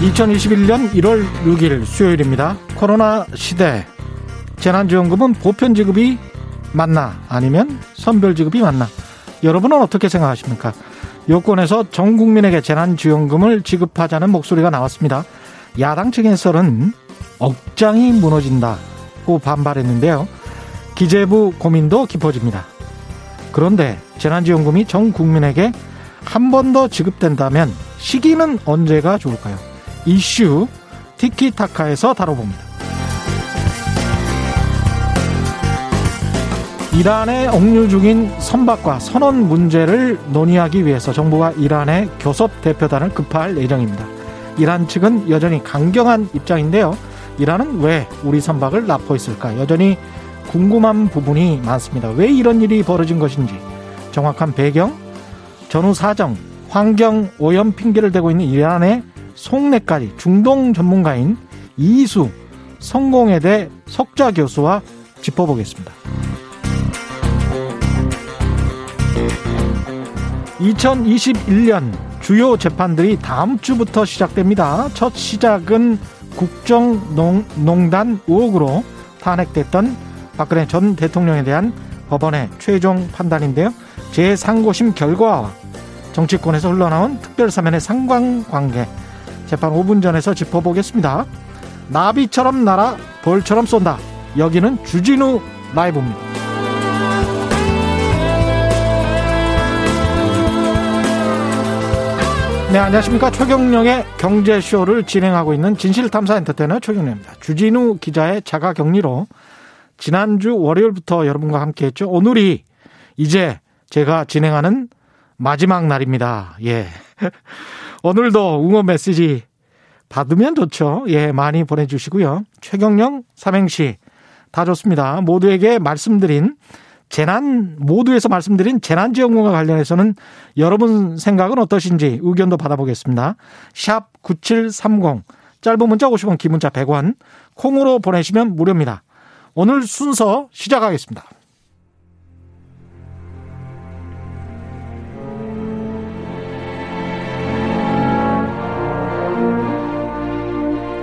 (2021년 1월 6일) 수요일입니다. 코로나 시대. 재난지원금은 보편 지급이 맞나 아니면 선별 지급이 맞나? 여러분은 어떻게 생각하십니까? 여권에서 전 국민에게 재난지원금을 지급하자는 목소리가 나왔습니다. 야당 측에서는 억장이 무너진다고 반발했는데요. 기재부 고민도 깊어집니다. 그런데 재난지원금이 전 국민에게 한 번 더 지급된다면 시기는 언제가 좋을까요? 이슈 티키타카에서 다뤄봅니다. 이란에 억류 중인 선박과 선원 문제를 논의하기 위해서 정부가 이란의 교섭 대표단을 급파할 예정입니다. 이란 측은 여전히 강경한 입장인데요. 이란은 왜 우리 선박을 납포했을까? 여전히 궁금한 부분이 많습니다. 왜 이런 일이 벌어진 것인지 정확한 배경, 전후 사정, 환경 오염 핑계를 대고 있는 이란의 속내까지 중동 전문가인 이수 성공회대 석좌 교수와 짚어보겠습니다. 2021년 주요 재판들이 다음 주부터 시작됩니다. 첫 시작은 국정농단 의혹으로 탄핵됐던 박근혜 전 대통령에 대한 법원의 최종 판단인데요. 제3고심 결과와 정치권에서 흘러나온 특별사면의 상관관계 재판 5분 전에서 짚어보겠습니다. 나비처럼 날아 벌처럼 쏜다. 여기는 주진우 라이브입니다. 네, 안녕하십니까. 최경령의 경제쇼를 진행하고 있는 진실탐사 엔터테이너 최경령입니다. 주진우 기자의 자가 격리로 지난주 월요일부터 여러분과 함께 했죠. 오늘이 이제 제가 진행하는 마지막 날입니다. 예. 오늘도 응원 메시지 받으면 좋죠. 예, 많이 보내주시고요. 최경령 삼행시 다 좋습니다. 모두에게 말씀드린 재난 모두에서 말씀드린 재난지원금과 관련해서는 여러분 생각은 어떠신지 의견도 받아보겠습니다. 샵 9730 짧은 문자 50원 긴 문자 100원 콩으로 보내시면 무료입니다. 오늘 순서 시작하겠습니다.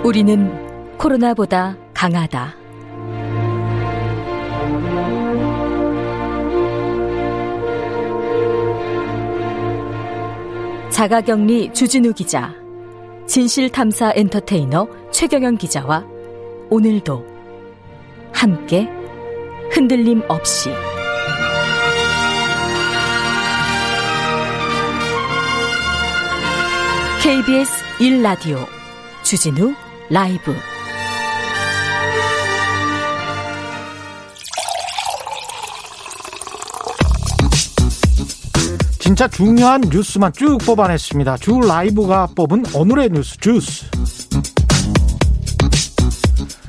우리는 코로나보다 강하다. 자가격리 주진우 기자, 진실탐사 엔터테이너 최경영 기자와 오늘도 함께 흔들림 없이 KBS 1라디오 주진우 라이브 진짜 중요한 뉴스만 쭉 뽑아냈습니다. 주 라이브가 뽑은 오늘의 뉴스 주스.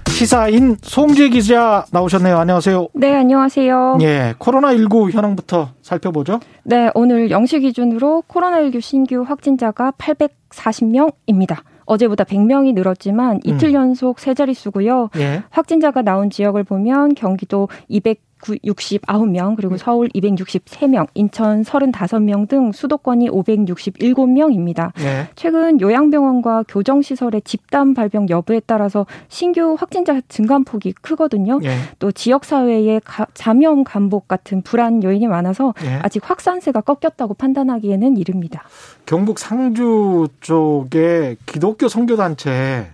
시사인 송재 기자 나오셨네요. 안녕하세요. 네, 안녕하세요. 예, 코로나19 현황부터 살펴보죠. 네, 오늘 0시 기준으로 코로나19 신규 확진자가 840명입니다. 어제보다 100명이 늘었지만 이틀 음. 연속 세 자릿수고요. 예. 확진자가 나온 지역을 보면 경기도 200 69명, 그리고 음. 서울 263명, 인천 35명 등 수도권이 567명입니다. 네. 최근 요양병원과 교정시설의 집단 발병 여부에 따라서 신규 확진자 증감폭이 크거든요. 네. 또 지역사회의 감염 감복 같은 불안 요인이 많아서 네. 아직 확산세가 꺾였다고 판단하기에는 이릅니다. 경북 상주 쪽에 기독교 선교단체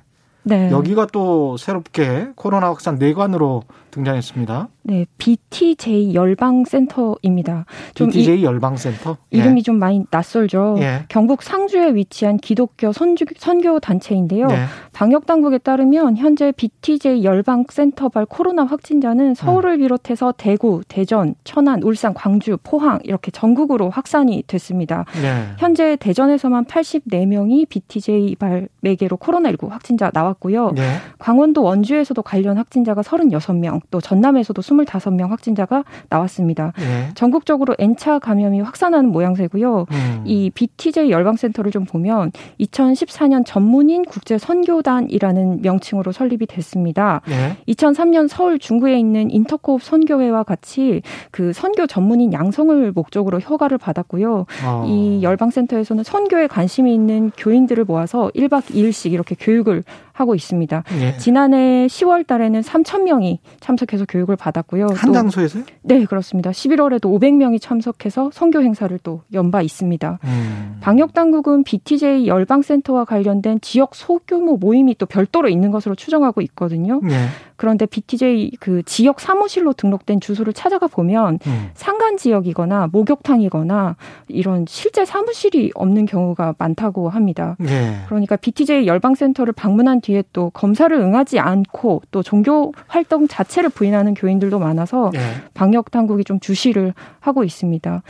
네. 여기가 또 새롭게 코로나 확산 내관으로 등장했습니다. 네, BTJ 열방센터입니다. 좀 BTJ 열방센터? 예. 이름이 좀 많이 낯설죠. 예. 경북 상주에 위치한 기독교 선주, 선교 단체인데요. 예. 방역 당국에 따르면 현재 BTJ 열방센터발 코로나 확진자는 서울을 비롯해서 대구, 대전, 천안, 울산, 광주, 포항 이렇게 전국으로 확산이 됐습니다. 예. 현재 대전에서만 84명이 BTJ발 매개로 코로나19 확진자 나왔고요. 예. 강원도 원주에서도 관련 확진자가 36명, 또 전남에서도 25명 확진자가 나왔습니다. 네. 전국적으로 N차 감염이 확산하는 모양새고요. 음. 이 BTJ 열방센터를 좀 보면 2014년 전문인 국제 선교단이라는 명칭으로 설립이 됐습니다. 네. 2003년 서울 중구에 있는 인터코옵 선교회와 같이 그 선교 전문인 양성을 목적으로 허가를 받았고요. 어. 이 열방센터에서는 선교에 관심이 있는 교인들을 모아서 1박 2일씩 이렇게 교육을 하고 있습니다. 예. 지난해 10월 달에는 3천 명이 참석해서 교육을 받았고요. 한 장소에서요? 네, 그렇습니다. 11월에도 500명이 참석해서 선교 행사를 또 연바 있습니다. 음. 방역 당국은 BTJ 열방 센터와 관련된 지역 소규모 모임이 또 별도로 있는 것으로 추정하고 있거든요. 예. 그런데 BTJ 그 지역 사무실로 등록된 주소를 찾아가 보면 음. 상간 지역이거나 목욕탕이거나 이런 실제 사무실이 없는 경우가 많다고 합니다. 예. 그러니까 BTJ 열방센터를 방문한 뒤에 또 검사를 응하지 않고 또 종교 활동 자체를 부인하는 교인들도 많아서 예. 방역 당국이 좀 주시를 하고 있습니다.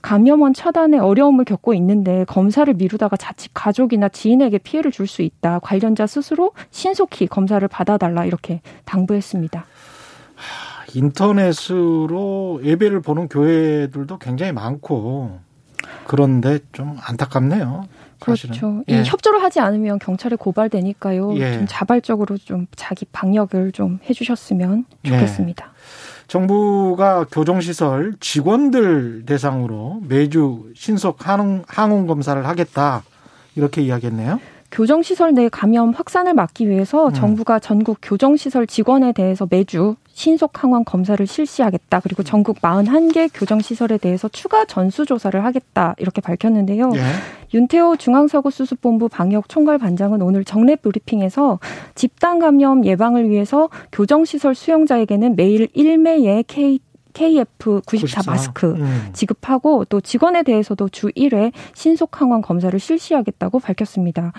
감염원 차단에 어려움을 겪고 있는데 검사를 미루다가 자칫 가족이나 지인에게 피해를 줄 수 있다. 관련자 스스로 신속히 검사를 받아달라 이렇게 당부했습니다. 인터넷으로 예배를 보는 교회들도 굉장히 많고 그런데 좀 안타깝네요. 사실은. 그렇죠. 예. 이 협조를 하지 않으면 경찰에 고발되니까요. 예. 좀 자발적으로 좀 자기 방역을 좀 해주셨으면 좋겠습니다. 예. 정부가 교정시설 직원들 대상으로 매주 신속 항원, 항원 검사를 하겠다 이렇게 이야기했네요. 교정시설 내 감염 확산을 막기 위해서 음. 정부가 전국 교정시설 직원에 대해서 매주 신속 항원 검사를 실시하겠다. 그리고 전국 41개 교정시설에 대해서 추가 전수조사를 하겠다. 이렇게 밝혔는데요. 예. 윤태호 중앙사고수습본부 방역총괄반장은 오늘 정례 브리핑에서 집단 감염 예방을 위해서 교정시설 수용자에게는 매일 1매의 K KF94 94. 마스크 음. 지급하고 또 직원에 대해서도 주 1회 신속 항원 검사를 실시하겠다고 밝혔습니다.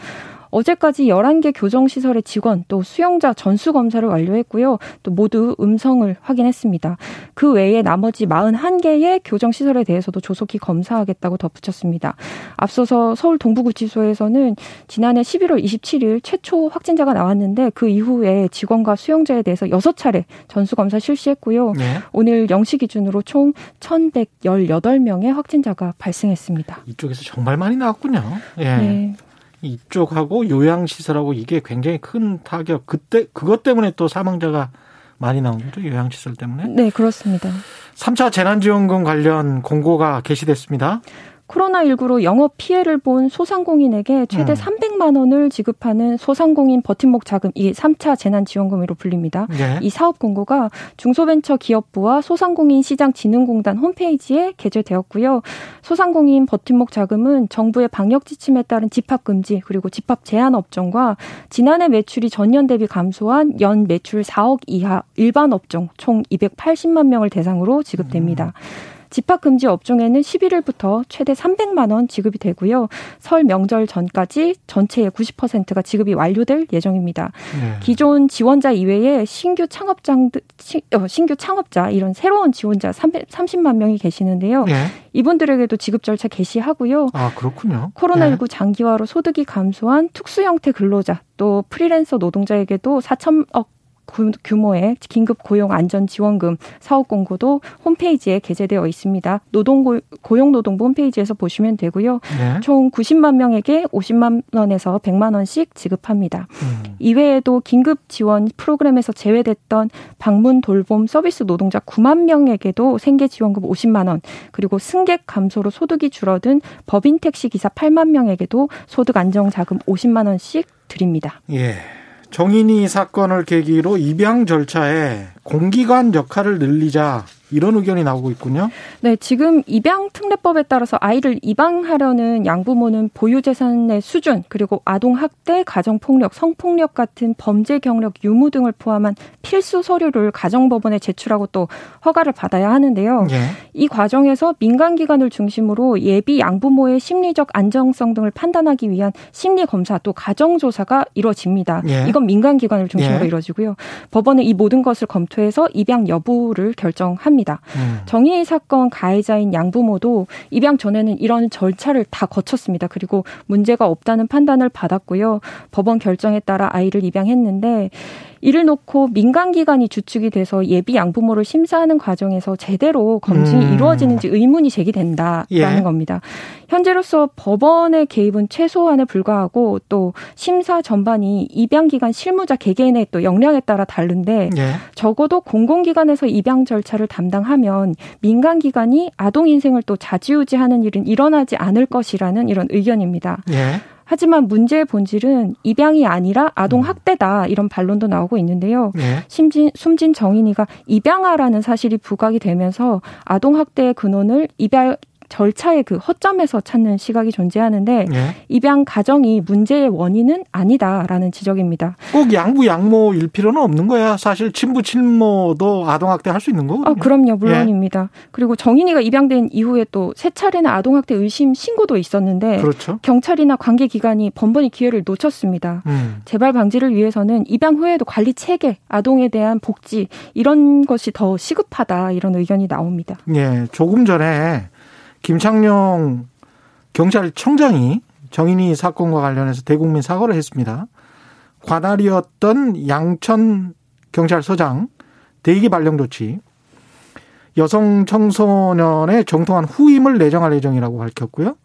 어제까지 11개 교정시설의 직원 또 수용자 전수 검사를 완료했고요. 또 모두 음성을 확인했습니다. 그 외에 나머지 41개의 교정시설에 대해서도 조속히 검사하겠다고 덧붙였습니다. 앞서서 서울 동부구치소에서는 지난해 11월 27일 최초 확진자가 나왔는데 그 이후에 직원과 수용자에 대해서 6차례 전수 검사 실시했고요. 네. 오늘 0시 기준으로 총 1,118명의 확진자가 발생했습니다. 이쪽에서 정말 많이 나왔군요. 예. 네. 이쪽하고 요양시설하고 이게 굉장히 큰 타격. 그때 그것 때문에 또 사망자가 많이 나온 거죠. 요양시설 때문에. 네, 그렇습니다. 3차 재난지원금 관련 공고가 게시됐습니다. 코로나19로 영업 피해를 본 소상공인에게 최대 음. 300만 원을 지급하는 소상공인 버팀목 자금, 이 3차 재난 지원금으로 불립니다. 네. 이 사업 공고가 중소벤처기업부와 소상공인 시장 진흥공단 홈페이지에 게재되었고요. 소상공인 버팀목 자금은 정부의 방역 지침에 따른 집합 금지 그리고 집합 제한 업종과 지난해 매출이 전년 대비 감소한 연 매출 4억 이하 일반 업종 총 280만 명을 대상으로 지급됩니다. 음. 집합 금지 업종에는 11일부터 최대 300만 원 지급이 되고요. 설 명절 전까지 전체의 90%가 지급이 완료될 예정입니다. 네. 기존 지원자 이외에 신규 창업자 어, 신규 창업자 이런 새로운 지원자 330만 명이 계시는데요. 네. 이분들에게도 지급 절차 개시하고요. 아, 그렇군요. 코로나19 네. 장기화로 소득이 감소한 특수 형태 근로자 또 프리랜서 노동자에게도 4천억 규모의 긴급 고용 안전 지원금 사업 공고도 홈페이지에 게재되어 있습니다. 노동 고용노동부 홈페이지에서 보시면 되고요. 네. 총 90만 명에게 50만 원에서 100만 원씩 지급합니다. 음. 이외에도 긴급 지원 프로그램에서 제외됐던 방문 돌봄 서비스 노동자 9만 명에게도 생계 지원금 50만 원, 그리고 승객 감소로 소득이 줄어든 법인 택시 기사 8만 명에게도 소득 안정 자금 50만 원씩 드립니다. 예. 정인이 사건을 계기로 입양 절차에 공기관 역할을 늘리자 이런 의견이 나오고 있군요. 네, 지금 입양 특례법에 따라서 아이를 입양하려는 양부모는 보유 재산의 수준 그리고 아동 학대, 가정 폭력, 성폭력 같은 범죄 경력 유무 등을 포함한 필수 서류를 가정법원에 제출하고 또 허가를 받아야 하는데요. 예. 이 과정에서 민간 기관을 중심으로 예비 양부모의 심리적 안정성 등을 판단하기 위한 심리 검사 또 가정 조사가 이루어집니다. 예. 이건 민간 기관을 중심으로 예. 이루어지고요. 법원은 이 모든 것을 검토해서 입양 여부를 결정합니다. 음. 정의 사건 가해자인 양부모도 입양 전에는 이런 절차를 다 거쳤습니다. 그리고 문제가 없다는 판단을 받았고요. 법원 결정에 따라 아이를 입양했는데 이를 놓고 민간 기관이 주축이 돼서 예비 양부모를 심사하는 과정에서 제대로 검증이 음. 이루어지는지 의문이 제기된다라는 예. 겁니다. 현재로서 법원의 개입은 최소한에 불과하고 또 심사 전반이 입양 기관 실무자 개개인의 또 역량에 따라 다른데 예. 적어도 공공기관에서 입양 절차를 담당하면 민간 기관이 아동 인생을 또 자지우지하는 일은 일어나지 않을 것이라는 이런 의견입니다. 예. 하지만 문제의 본질은 입양이 아니라 아동 음. 학대다 이런 반론도 나오고 있는데요. 네. 심진 숨진 정인이가 입양아라는 사실이 부각이 되면서 아동 학대의 근원을 입양 절차의 그 허점에서 찾는 시각이 존재하는데 네. 입양 가정이 문제의 원인은 아니다라는 지적입니다. 꼭 양부 양모일 필요는 없는 거야. 사실 친부 친모도 아동 학대 할 수 있는 거거든요. 아, 그럼요. 물론입니다. 예. 그리고 정인이가 입양된 이후에 또 세 차례나 아동 학대 의심 신고도 있었는데 그렇죠. 경찰이나 관계 기관이 번번이 기회를 놓쳤습니다. 음. 재발 방지를 위해서는 입양 후에도 관리 체계, 아동에 대한 복지 이런 것이 더 시급하다 이런 의견이 나옵니다. 예. 조금 전에 김창룡 경찰청장이 정인이 사건과 관련해서 대국민 사과를 했습니다. 관할이었던 양천 경찰서장 대기 발령 조치, 여성 청소년의 정통한 후임을 내정할 예정이라고 밝혔고요.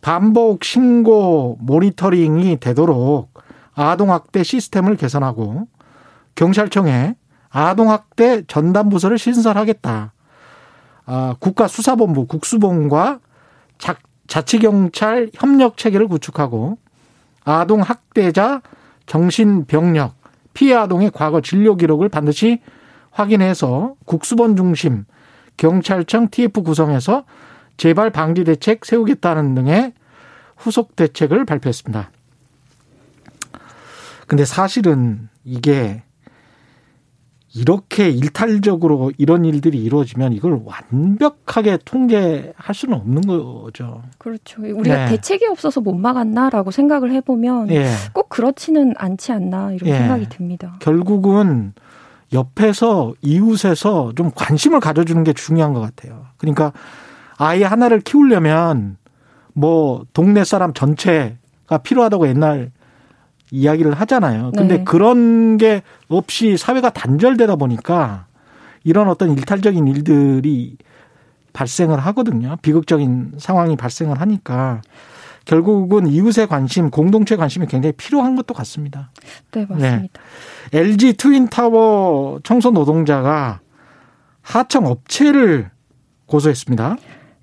반복 신고 모니터링이 되도록 아동학대 시스템을 개선하고 경찰청에 아동학대 전담부서를 신설하겠다. 아, 국가수사본부 국수본과 자치경찰 협력 체계를 구축하고 아동 학대자 정신병력 피해 아동의 과거 진료 기록을 반드시 확인해서 국수본 중심 경찰청 TF 구성해서 재발 방지 대책 세우겠다는 등의 후속 대책을 발표했습니다. 근데 사실은 이게 이렇게 일탈적으로 이런 일들이 이루어지면 이걸 완벽하게 통제할 수는 없는 거죠. 그렇죠. 우리가 네. 대책이 없어서 못 막았나라고 생각을 해보면 예. 꼭 그렇지는 않지 않나 이런 예. 생각이 듭니다. 결국은 옆에서 이웃에서 좀 관심을 가져주는 게 중요한 것 같아요. 그러니까 아이 하나를 키우려면 뭐 동네 사람 전체가 필요하다고 옛날 이야기를 하잖아요. 근데 네. 그런 게 없이 사회가 단절되다 보니까 이런 어떤 일탈적인 일들이 발생을 하거든요. 비극적인 상황이 발생을 하니까 결국은 이웃의 관심, 공동체 관심이 굉장히 필요한 것도 같습니다. 네, 맞습니다. 네. LG 트윈타워 청소 노동자가 하청 업체를 고소했습니다.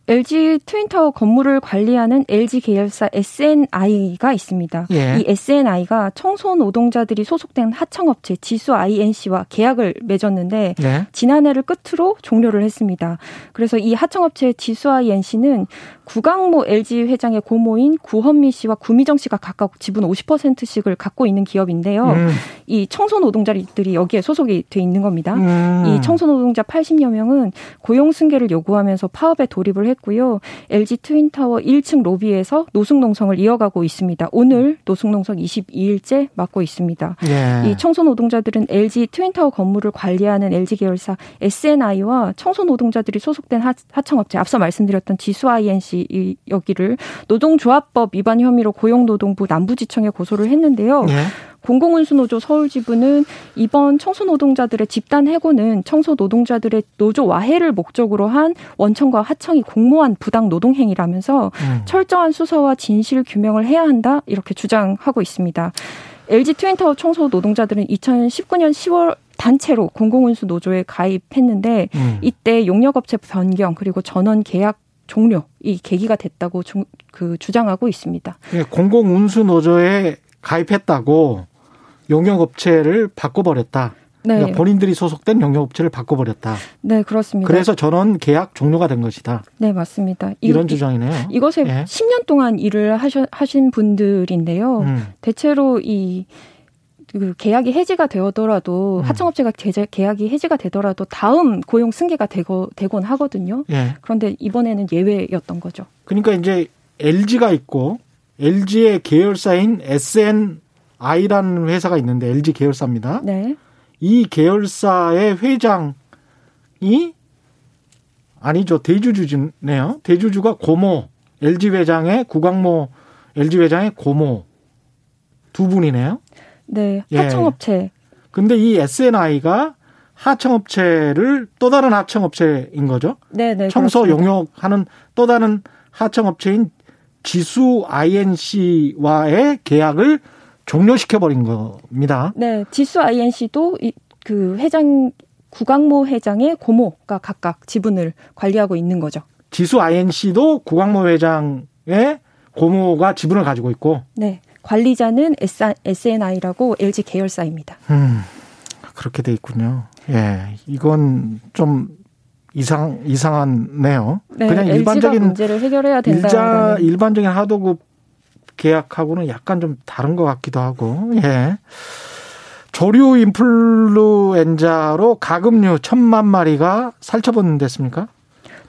LG 트윈타워 건물을 관리하는 LG 계열사 SNI가 있습니다. 예. 이 SNI가 청소 노동자들이 소속된 하청업체 지수 INC와 계약을 맺었는데 예. 지난해를 끝으로 종료를 했습니다. 그래서 이 하청업체 지수 INC는 구강모 LG 회장의 고모인 구헌미 씨와 구미정 씨가 각각 지분 50%씩을 갖고 있는 기업인데요. 음. 이 청소 노동자들이 여기에 소속이 돼 있는 겁니다. 음. 이 청소 노동자 80여 명은 고용 승계를 요구하면서 파업에 돌입을 했고요. LG 트윈타워 1층 로비에서 노숙 농성을 이어가고 있습니다. 오늘 노숙 농성 22일째 맞고 있습니다. 예. 이 청소 노동자들은 LG 트윈타워 건물을 관리하는 LG 계열사 S&I와 청소 노동자들이 소속된 하청업체 앞서 말씀드렸던 지수 INC 이 여기를 노동조합법 위반 혐의로 고용노동부 남부지청에 고소를 했는데요. 네. 공공운수노조 서울지부는 이번 청소노동자들의 집단 해고는 청소노동자들의 노조 와해를 목적으로 한 원청과 하청이 공모한 부당 노동행위라면서 음. 철저한 수사와 진실 규명을 해야 한다 이렇게 주장하고 있습니다. LG 트윈타워 청소 노동자들은 2019년 10월 단체로 공공운수 노조에 가입했는데 음. 이때 용역업체 변경 그리고 전원 계약 종료 이 계기가 됐다고 주, 그 주장하고 있습니다. 예, 공공 운수 노조에 가입했다고 용역업체를 바꿔버렸다. 네. 그러니까 본인들이 소속된 용역업체를 바꿔버렸다. 네, 그렇습니다. 그래서 전원 계약 종료가 된 것이다. 네, 맞습니다. 이런 이, 주장이네요. 이것에 예. 10년 동안 일을 하셔, 하신 분들인데요. 음. 대체로 이, 그 계약이 해지가 되더라도 음. 하청업체가 계약이 해지가 되더라도 다음 고용 승계가 되고 되곤 하거든요. 예. 그런데 이번에는 예외였던 거죠. 그러니까 이제 LG가 있고 LG의 계열사인 SNI라는 회사가 있는데 LG 계열사입니다. 네. 이 계열사의 회장이 아니죠 대주주네요. 대주주가 고모 LG 회장의 구광모 LG 회장의 고모 두 분이네요. 네, 예. 하청업체. 예. 근데 이 SNI가 하청업체를 또 다른 하청업체인 거죠. 네, 네. 청소 그렇습니다. 용역하는 또 다른 하청업체인 지수 INC와의 계약을 종료시켜 버린 겁니다. 네, 지수 INC도 그 회장 구광모 회장의 고모가 각각 지분을 관리하고 있는 거죠. 지수 INC도 구광모 회장의 고모가 지분을 가지고 있고. 네. 관리자는 SNI라고 LG 계열사입니다. 음, 그렇게 돼 있군요. 예, 이건 좀 이상 이상한네요. 네, 그냥 일반적인 문제를 해결해야 된다. 일자, 일반적인 하도급 계약하고는 약간 좀 다른 것 같기도 하고. 예. 조류 인플루엔자로 가금류 천만 마리가 살처분 됐습니까?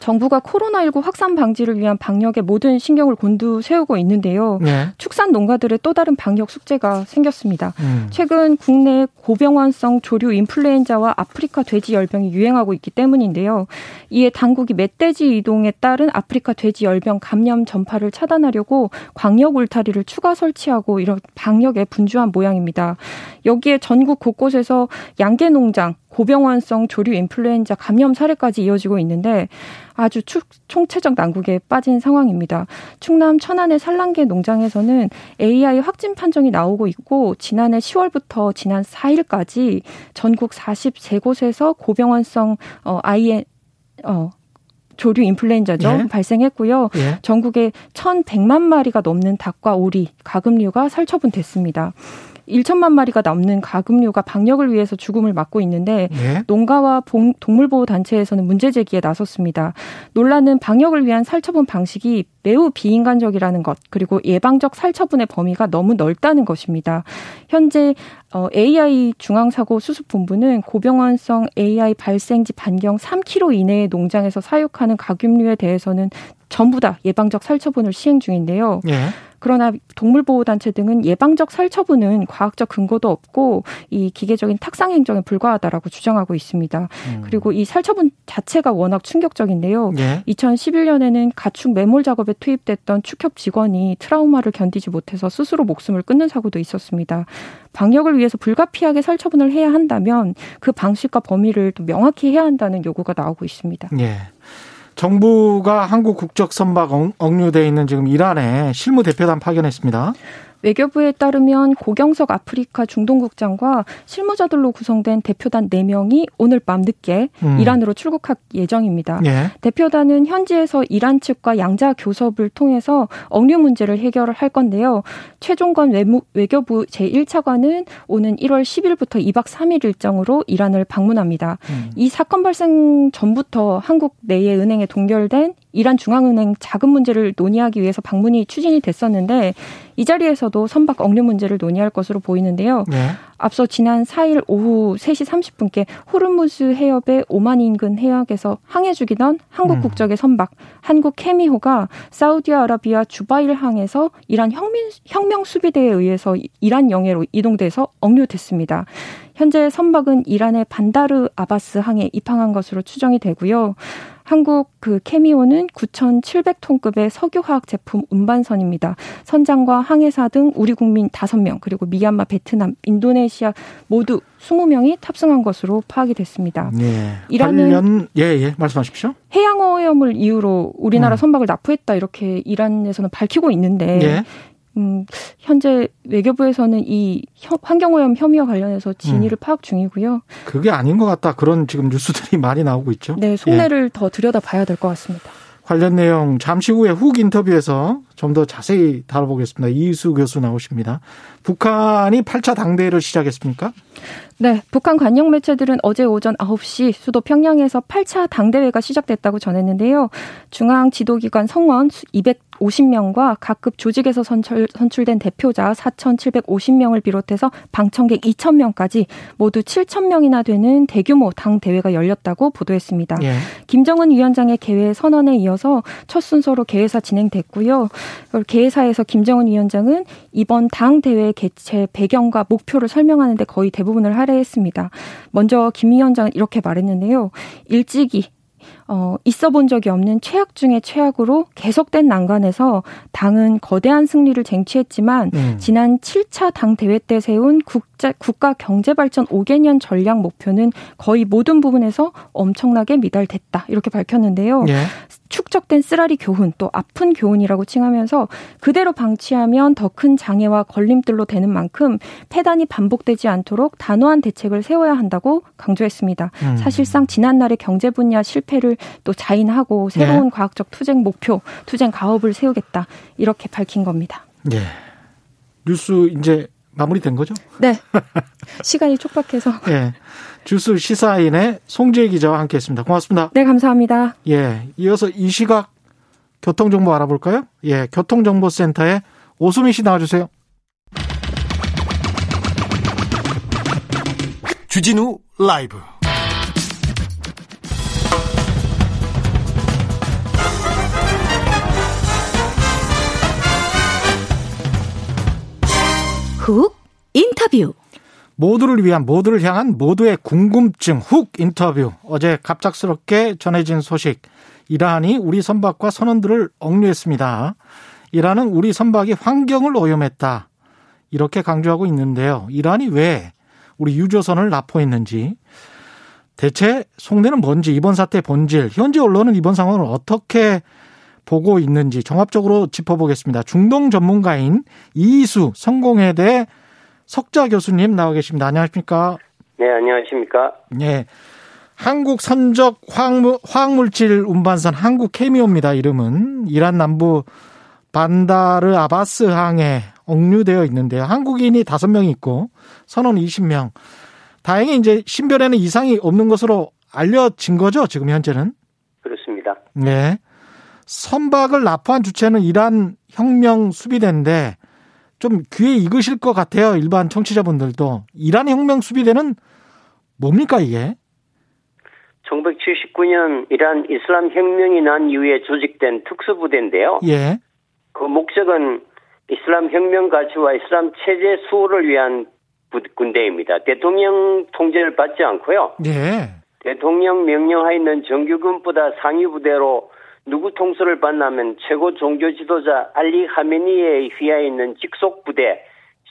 정부가 코로나19 확산 방지를 위한 방역에 모든 신경을 곤두세우고 있는데요. 네. 축산 농가들의 또 다른 방역 숙제가 생겼습니다. 음. 최근 국내 고병환성 조류 인플루엔자와 아프리카 돼지 열병이 유행하고 있기 때문인데요. 이에 당국이 멧돼지 이동에 따른 아프리카 돼지 열병 감염 전파를 차단하려고 광역 울타리를 추가 설치하고 이런 방역에 분주한 모양입니다. 여기에 전국 곳곳에서 양계 농장, 고병환성 조류 인플루엔자 감염 사례까지 이어지고 있는데 아주 축, 총체적 난국에 빠진 상황입니다. 충남 천안의 산란계 농장에서는 AI 확진 판정이 나오고 있고 지난해 10월부터 지난 4일까지 전국 43곳에서 고병환성 어, 아이에 어, 조류 인플루엔자죠. 예. 발생했고요. 예. 전국에 1,100만 마리가 넘는 닭과 오리, 가금류가 살처분됐습니다. 1천만 마리가 넘는 가금류가 방역을 위해서 죽음을 맞고 있는데 네. 농가와 동물보호 단체에서는 문제 제기에 나섰습니다. 논란은 방역을 위한 살처분 방식이 매우 비인간적이라는 것 그리고 예방적 살처분의 범위가 너무 넓다는 것입니다. 현재 AI 어, 중앙사고 수습본부는 고병환성 AI 발생지 반경 3km 이내의 농장에서 사육하는 가금류에 대해서는 전부 다 예방적 살처분을 시행 중인데요. 예. 그러나 동물보호단체 등은 예방적 살처분은 과학적 근거도 없고 이 기계적인 탁상 행정에 불과하다라고 주장하고 있습니다. 음. 그리고 이 살처분 자체가 워낙 충격적인데요. 예. 2011년에는 가축 매몰 작업에 투입됐던 축협 직원이 트라우마를 견디지 못해서 스스로 목숨을 끊는 사고도 있었습니다. 방역을 위해서 불가피하게 살처분을 해야 한다면 그 방식과 범위를 또 명확히 해야 한다는 요구가 나오고 있습니다. 예. 정부가 한국 국적 선박 억류돼 있는 지금 이란에 실무 대표단 파견했습니다. 외교부에 따르면 고경석 아프리카 중동국장과 실무자들로 구성된 대표단 4명이 오늘 밤 늦게 음. 이란으로 출국할 예정입니다. 예. 대표단은 현지에서 이란 측과 양자 교섭을 통해서 억류 문제를 해결을 할 건데요. 최종건 외무, 외교부 제1차관은 오는 1월 10일부터 2박 3일 일정으로 이란을 방문합니다. 음. 이 사건 발생 전부터 한국 내의 은행에 동결된 이란 중앙은행 자금 문제를 논의하기 위해서 방문이 추진이 됐었는데 이 자리에서도 선박 억류 문제를 논의할 것으로 보이는데요. 네. 앞서 지난 4일 오후 3시 30분께 호르무즈 해협의 오만 인근 해역에서 항해 중이던 한국 음. 국적의 선박 한국 케미호가 사우디아라비아 주바일 항에서 이란 혁민, 혁명 수비대에 의해서 이란 영해로 이동돼서 억류됐습니다. 현재 선박은 이란의 반다르 아바스 항에 입항한 것으로 추정이 되고요. 한국 그 케미오는 9,700톤급의 석유화학 제품 운반선입니다. 선장과 항해사 등 우리 국민 5명 그리고 미얀마, 베트남, 인도네시아 모두 20명이 탑승한 것으로 파악이 됐습니다. 예. 이란은 예, 예, 말씀하십시오. 해양 오염을 이유로 우리나라 음. 선박을 납부했다 이렇게 이란에서는 밝히고 있는데 예. 음, 현재 외교부에서는 이 환경오염 혐의와 관련해서 진위를 음. 파악 중이고요. 그게 아닌 것 같다. 그런 지금 뉴스들이 많이 나오고 있죠. 네, 속내를 예. 더 들여다 봐야 될 것 같습니다. 관련 내용 잠시 후에 훅 인터뷰에서 좀 더 자세히 다뤄보겠습니다. 이수 교수 나오십니다. 북한이 8차 당대회를 시작했습니까? 네, 북한 관영 매체들은 어제 오전 9시 수도 평양에서 8차 당대회가 시작됐다고 전했는데요. 중앙 지도기관 성원 250명과 각급 조직에서 선출, 선출된 대표자 4,750명을 비롯해서 방청객 2,000명까지 모두 7,000명이나 되는 대규모 당 대회가 열렸다고 보도했습니다. 예. 김정은 위원장의 개회 선언에 이어서 첫 순서로 개회사 진행됐고요. 개회사에서 김정은 위원장은 이번 당 대회 개최 배경과 목표를 설명하는데 거의 대부분을 할 할애했습니다. 먼저 김 위원장은 이렇게 말했는데요. 일찍이 어, 있어 본 적이 없는 최악 중의 최악으로 계속된 난관에서 당은 거대한 승리를 쟁취했지만 음. 지난 7차 당 대회 때 세운 국 자, 국가 경제 발전 5개년 전략 목표는 거의 모든 부분에서 엄청나게 미달됐다. 이렇게 밝혔는데요. 예. 축적된 쓰라리 교훈 또 아픈 교훈이라고 칭하면서 그대로 방치하면 더 큰 장애와 걸림돌로 되는 만큼 폐단이 반복되지 않도록 단호한 대책을 세워야 한다고 강조했습니다. 음. 사실상 지난날의 경제 분야 실패를 또 자인하고 새로운 네. 과학적 투쟁 목표, 투쟁 가업을 세우겠다 이렇게 밝힌 겁니다. 네. 뉴스 이제 마무리된 거죠? 네. 시간이 촉박해서. 예. 주스 시사인의 송재 기자와 함께 했습니다. 고맙습니다. 네, 감사합니다. 예. 이어서 이 시각 교통 정보 알아볼까요? 예. 교통정보센터에 오수미 씨 나와주세요. 주진우 라이브. 훅 인터뷰. 모두를 위한 모두를 향한 모두의 궁금증 훅 인터뷰. 어제 갑작스럽게 전해진 소식. 이란이 우리 선박과 선원들을 억류했습니다. 이란은 우리 선박이 환경을 오염했다. 이렇게 강조하고 있는데요. 이란이 왜 우리 유조선을 납포했는지 대체 속내는 뭔지 이번 사태 본질 현재 언론은 이번 상황을 어떻게 보고 있는지 종합적으로 짚어보겠습니다. 중동 전문가인 이수 성공회대 석자 교수님 나와 계십니다. 안녕하십니까? 네, 안녕하십니까? 네. 한국 선적 화학물, 화학물질 운반선 한국 케미오입니다. 이름은 이란 남부 반다르 아바스 항에 억류되어 있는데요. 한국인이 5명 있고 선원 20명. 다행히 이제 신변에는 이상이 없는 것으로 알려진 거죠, 지금 현재는? 그렇습니다. 네. 선박을 납포한 주체는 이란 혁명 수비대인데 좀 귀에 익으실 것 같아요. 일반 청취자분들도. 이란 혁명 수비대는 뭡니까 이게? 1979년 이란 이슬람 혁명이 난 이후에 조직된 특수부대인데요. 예. 그 목적은 이슬람 혁명 가치와 이슬람 체제 수호를 위한 군대입니다. 대통령 통제를 받지 않고요. 예. 대통령 명령하에 있는 정규군보다 상위 부대로 누구 통솔을 받나면 최고 종교 지도자 알리 하메니에 휘하에 있는 직속 부대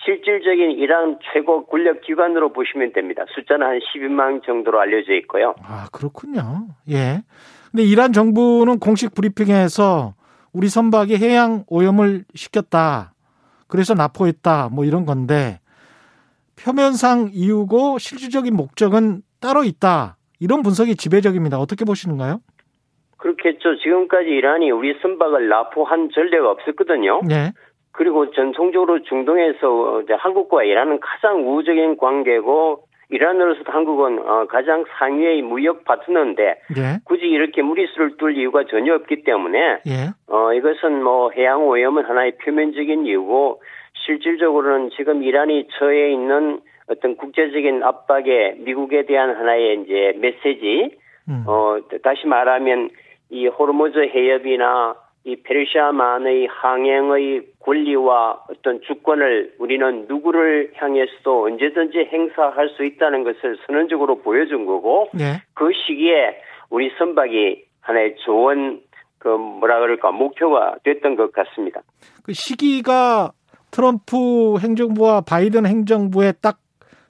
실질적인 이란 최고 권력 기관으로 보시면 됩니다. 숫자는 한 12만 정도로 알려져 있고요. 아, 그렇군요. 예. 근데 이란 정부는 공식 브리핑에서 우리 선박이 해양 오염을 시켰다. 그래서 납포했다. 뭐 이런 건데 표면상 이유고 실질적인 목적은 따로 있다. 이런 분석이 지배적입니다. 어떻게 보시는가요? 그렇겠죠. 지금까지 이란이 우리 선박을 납포한 전례가 없었거든요. 네. 그리고 전통적으로 중동에서 한국과 이란은 가장 우호적인 관계고 이란으로서도 한국은 어, 가장 상위의 무역 파트너인데 예. 굳이 이렇게 무리수를 둘 이유가 전혀 없기 때문에 예. 어, 이것은 뭐 해양 오염은 하나의 표면적인 이유고 실질적으로는 지금 이란이 처해 있는 어떤 국제적인 압박에 미국에 대한 하나의 이제 메시지 음. 어 다시 말하면 이 호르무즈 해협이나 이 페르시아만의 항행의 권리와 어떤 주권을 우리는 누구를 향해서도 언제든지 행사할 수 있다는 것을 선언적으로 보여준 거고 네. 그 시기에 우리 선박이 하나의 좋은 그 뭐라 그럴까 목표가 됐던 것 같습니다. 그 시기가 트럼프 행정부와 바이든 행정부의 딱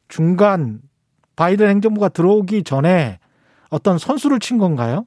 중간 바이든 행정부가 들어오기 전에 어떤 선수를 친 건가요?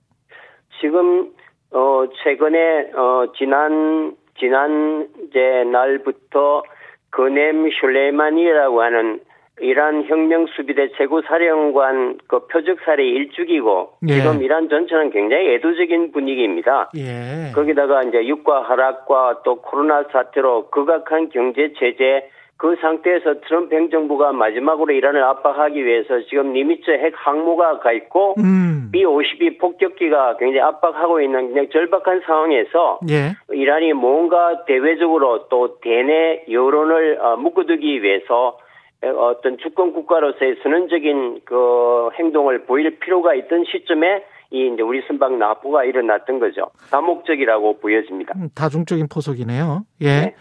지금 어 최근에 어 지난 지난 이제 날부터 그넴 슐레만이라고 하는 이란 혁명 수비대 최고 사령관 그 표적 살해 일주기고 예. 지금 이란 전체는 굉장히 애도적인 분위기입니다. 예. 거기다가 이제 유가 하락과 또 코로나 사태로 극악한 경제 제재 그 상태에서 트럼프 행정부가 마지막으로 이란을 압박하기 위해서 지금 니미츠 핵 항모가 가 있고 음. B-52 폭격기가 굉장히 압박하고 있는 그냥 절박한 상황에서 예. 이란이 뭔가 대외적으로 또 대내 여론을 어, 묶어두기 위해서 어떤 주권 국가로서의 선언적인 그 행동을 보일 필요가 있던 시점에 이 이제 우리 선박 납부가 일어났던 거죠. 다목적이라고 보여집니다. 음, 다중적인 포석이네요. 예. 네.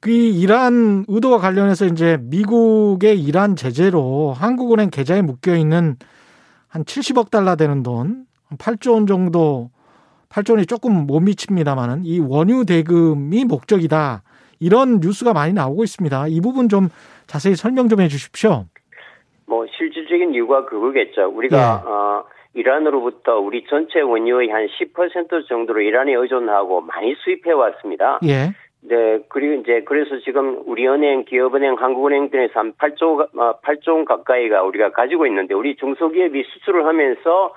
그 이란 의도와 관련해서 이제 미국의 이란 제재로 한국은행 계좌에 묶여 있는 한 70억 달러 되는 돈, 8조 원 정도 8조 원이 조금 못 미칩니다만은 이 원유 대금이 목적이다. 이런 뉴스가 많이 나오고 있습니다. 이 부분 좀 자세히 설명 좀 해 주십시오. 뭐 실질적인 이유가 그거겠죠. 우리가 예. 어 이란으로부터 우리 전체 원유의 한 10% 정도로 이란에 의존하고 많이 수입해 왔습니다. 예. 네, 그리고 이제 그래서 지금 우리은행, 기업은행, 한국은행 등에서 한 8조 8조 원 가까이가 우리가 가지고 있는데 우리 중소기업이 수출을 하면서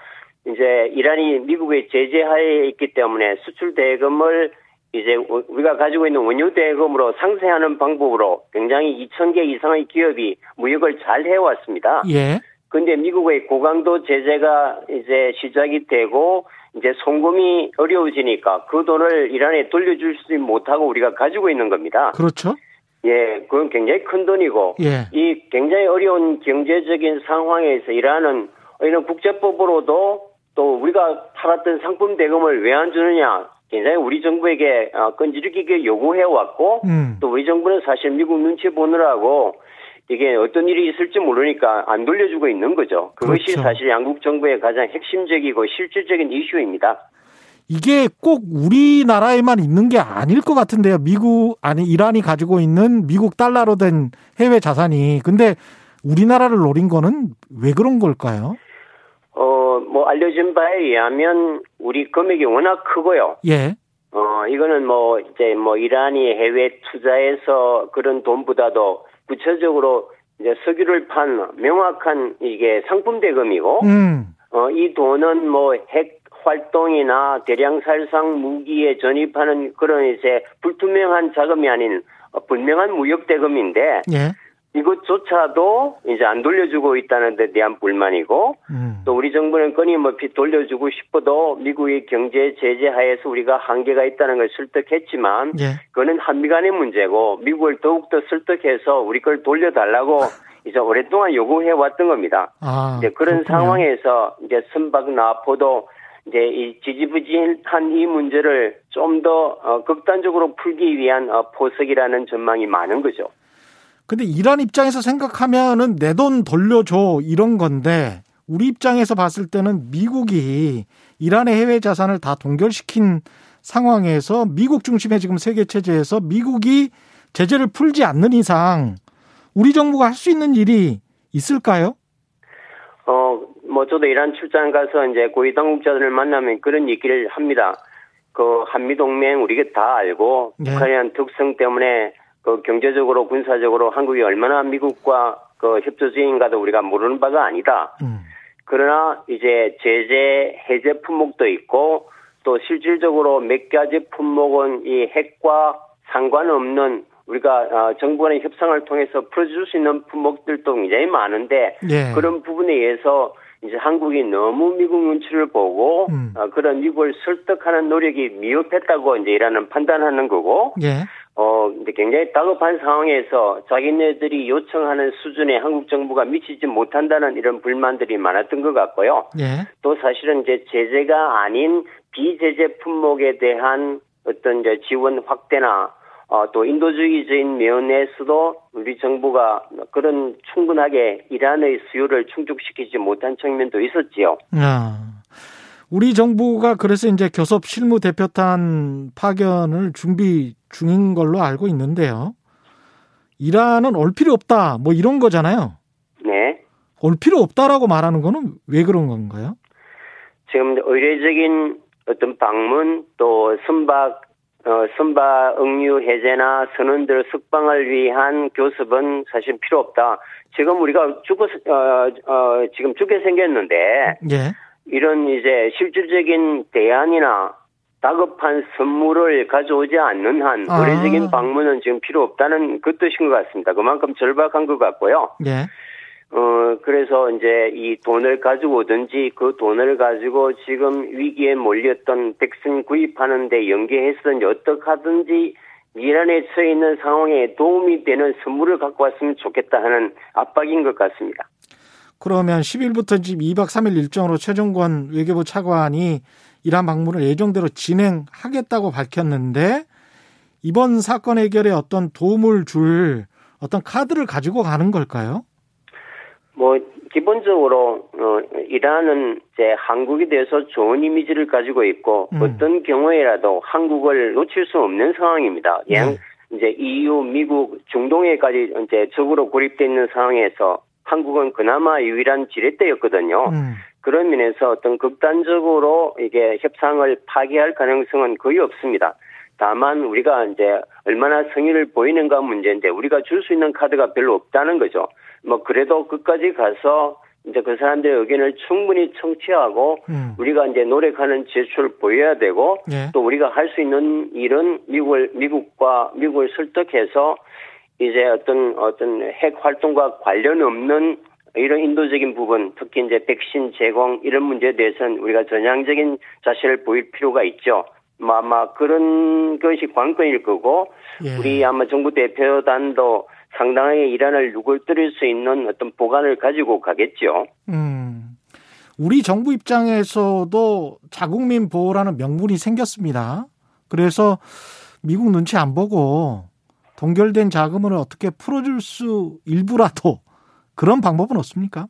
이제 이란이 미국의 제재하에 있기 때문에 수출 대금을 이제 우리가 가지고 있는 원유 대금으로 상쇄하는 방법으로 굉장히 2,000개 이상의 기업이 무역을 잘 해왔습니다. 예. 근데 미국의 고강도 제재가 이제 시작이 되고 이제 송금이 어려워지니까 그 돈을 이란에 돌려줄 수 못하고 우리가 가지고 있는 겁니다. 그렇죠. 예, 그건 굉장히 큰 돈이고 예. 이 굉장히 어려운 경제적인 상황에서 이란은 이런 국제법으로도 또 우리가 팔았던 상품 대금을 왜 안 주느냐 굉장히 우리 정부에게 어, 끈질기게 요구해 왔고 음. 또 우리 정부는 사실 미국 눈치 보느라고 이게 어떤 일이 있을지 모르니까 안 돌려주고 있는 거죠. 그것이 그렇죠. 사실 양국 정부의 가장 핵심적이고 실질적인 이슈입니다. 이게 꼭 우리나라에만 있는 게 아닐 것 같은데요. 미국 아니 이란이 가지고 있는 미국 달러로 된 해외 자산이 근데 우리나라를 노린 거는 왜 그런 걸까요? 어, 뭐 알려진 바에 의하면 우리 금액이 워낙 크고요. 예. 어, 이거는 뭐 이제 뭐 이란이 해외 투자해서 그런 돈보다도 구체적으로 이제 석유를 판 명확한 이게 상품 대금이고, 음. 어, 이 돈은 뭐 핵 활동이나 대량 살상 무기에 전입하는 그런 이제 불투명한 자금이 아닌 분명한 무역 대금인데, 예. 이것조차도 이제 안 돌려주고 있다는 데 대한 불만이고 음. 또 우리 정부는 끊임없이 돌려주고 싶어도 미국의 경제 제재 하에서 우리가 한계가 있다는 걸 설득했지만 예. 그거는 한미 간의 문제고 미국을 더욱더 설득해서 우리 걸 돌려달라고 이제 오랫동안 요구해 왔던 겁니다. 아, 이제 그런 그렇군요. 상황에서 이제 선박 나포도 이제 이 지지부진한 이 문제를 좀더 어, 극단적으로 풀기 위한 어, 포석이라는 전망이 많은 거죠. 근데 이란 입장에서 생각하면은 내 돈 돌려줘 이런 건데 우리 입장에서 봤을 때는 미국이 이란의 해외 자산을 다 동결시킨 상황에서 미국 중심의 지금 세계 체제에서 미국이 제재를 풀지 않는 이상 우리 정부가 할 수 있는 일이 있을까요? 어, 뭐 저도 이란 출장 가서 이제 고위 당국자들을 만나면 그런 얘기를 합니다. 그 한미 동맹 우리가 다 알고 네. 북한의 특성 때문에 그 경제적으로 군사적으로 한국이 얼마나 미국과 그 협조적인가도 우리가 모르는 바가 아니다. 음. 그러나 이제 제재 해제 품목도 있고 또 실질적으로 몇 가지 품목은 이 핵과 상관없는 우리가 어, 정부 간의 협상을 통해서 풀어줄 수 있는 품목들도 굉장히 많은데 예. 그런 부분에 의해서 이제 한국이 너무 미국 눈치를 보고 음. 어, 그런 미국을 설득하는 노력이 미흡했다고 이제 이라는 판단하는 거고 예. 어, 근데 굉장히 다급한 상황에서 자기네들이 요청하는 수준에 한국 정부가 미치지 못한다는 이런 불만들이 많았던 것 같고요. 예. 또 사실은 이제 제재가 아닌 비제재 품목에 대한 어떤 이제 지원 확대나 어, 또 인도주의적인 면에서도 우리 정부가 그런 충분하게 이란의 수요를 충족시키지 못한 측면도 있었지요. 아. 우리 정부가 그래서 이제 교섭 실무 대표단 파견을 준비 중인 걸로 알고 있는데요. 이란은 올 필요 없다, 뭐 이런 거잖아요. 네. 올 필요 없다라고 말하는 거는 왜 그런 건가요? 지금 의례적인 어떤 방문 또 선박 어, 선바 응유 해제나 선원들 석방을 위한 교섭은 사실 필요 없다. 지금 우리가 죽어 어, 어, 지금 죽게 생겼는데 예. 이런 이제 실질적인 대안이나 다급한 선물을 가져오지 않는 한 아. 의례적인 방문은 지금 필요 없다는 그 뜻인 것 같습니다. 그만큼 절박한 것 같고요. 예. 어, 그래서 이제 이 돈을 가지고 오든지 그 돈을 가지고 지금 위기에 몰렸던 백신 구입하는데 연계했든지 어떻게 하든지 이란에 처해 있는 상황에 도움이 되는 선물을 갖고 왔으면 좋겠다 하는 압박인 것 같습니다. 그러면 10일부터 지금 2박 3일 일정으로 최종권 외교부 차관이 이란 방문을 예정대로 진행하겠다고 밝혔는데 이번 사건 해결에 어떤 도움을 줄 어떤 카드를 가지고 가는 걸까요? 뭐 기본적으로 어 이란은 이제 한국에 대해서 좋은 이미지를 가지고 있고 음. 어떤 경우에라도 한국을 놓칠 수 없는 상황입니다. 네. 이제 EU, 미국, 중동에까지 이제 적으로 고립돼 있는 상황에서 한국은 그나마 유일한 지렛대였거든요. 음. 그런 면에서 어떤 극단적으로 이게 협상을 파기할 가능성은 거의 없습니다. 다만 우리가 이제 얼마나 성의를 보이는가 문제인데 우리가 줄 수 있는 카드가 별로 없다는 거죠. 뭐 그래도 끝까지 가서 이제 그 사람들의 의견을 충분히 청취하고 음. 우리가 이제 노력하는 제출을 보여야 되고 예. 또 우리가 할 수 있는 일은 미국을 미국과 미국을 설득해서 이제 어떤 어떤 핵 활동과 관련 없는 이런 인도적인 부분, 특히 이제 백신 제공 이런 문제에 대해서는 우리가 전향적인 자세를 보일 필요가 있죠. 뭐 아마 그런 것이 관건일 거고 예. 우리 아마 정부 대표단도 상당하게 이란을 누굴뜨릴 수 있는 어떤 보관을 가지고 가겠죠. 음. 우리 정부 입장에서도 자국민 보호라는 명분이 생겼습니다. 그래서 미국 눈치 안 보고 동결된 자금을 어떻게 풀어줄 수 일부라도 그런 방법은 없습니까?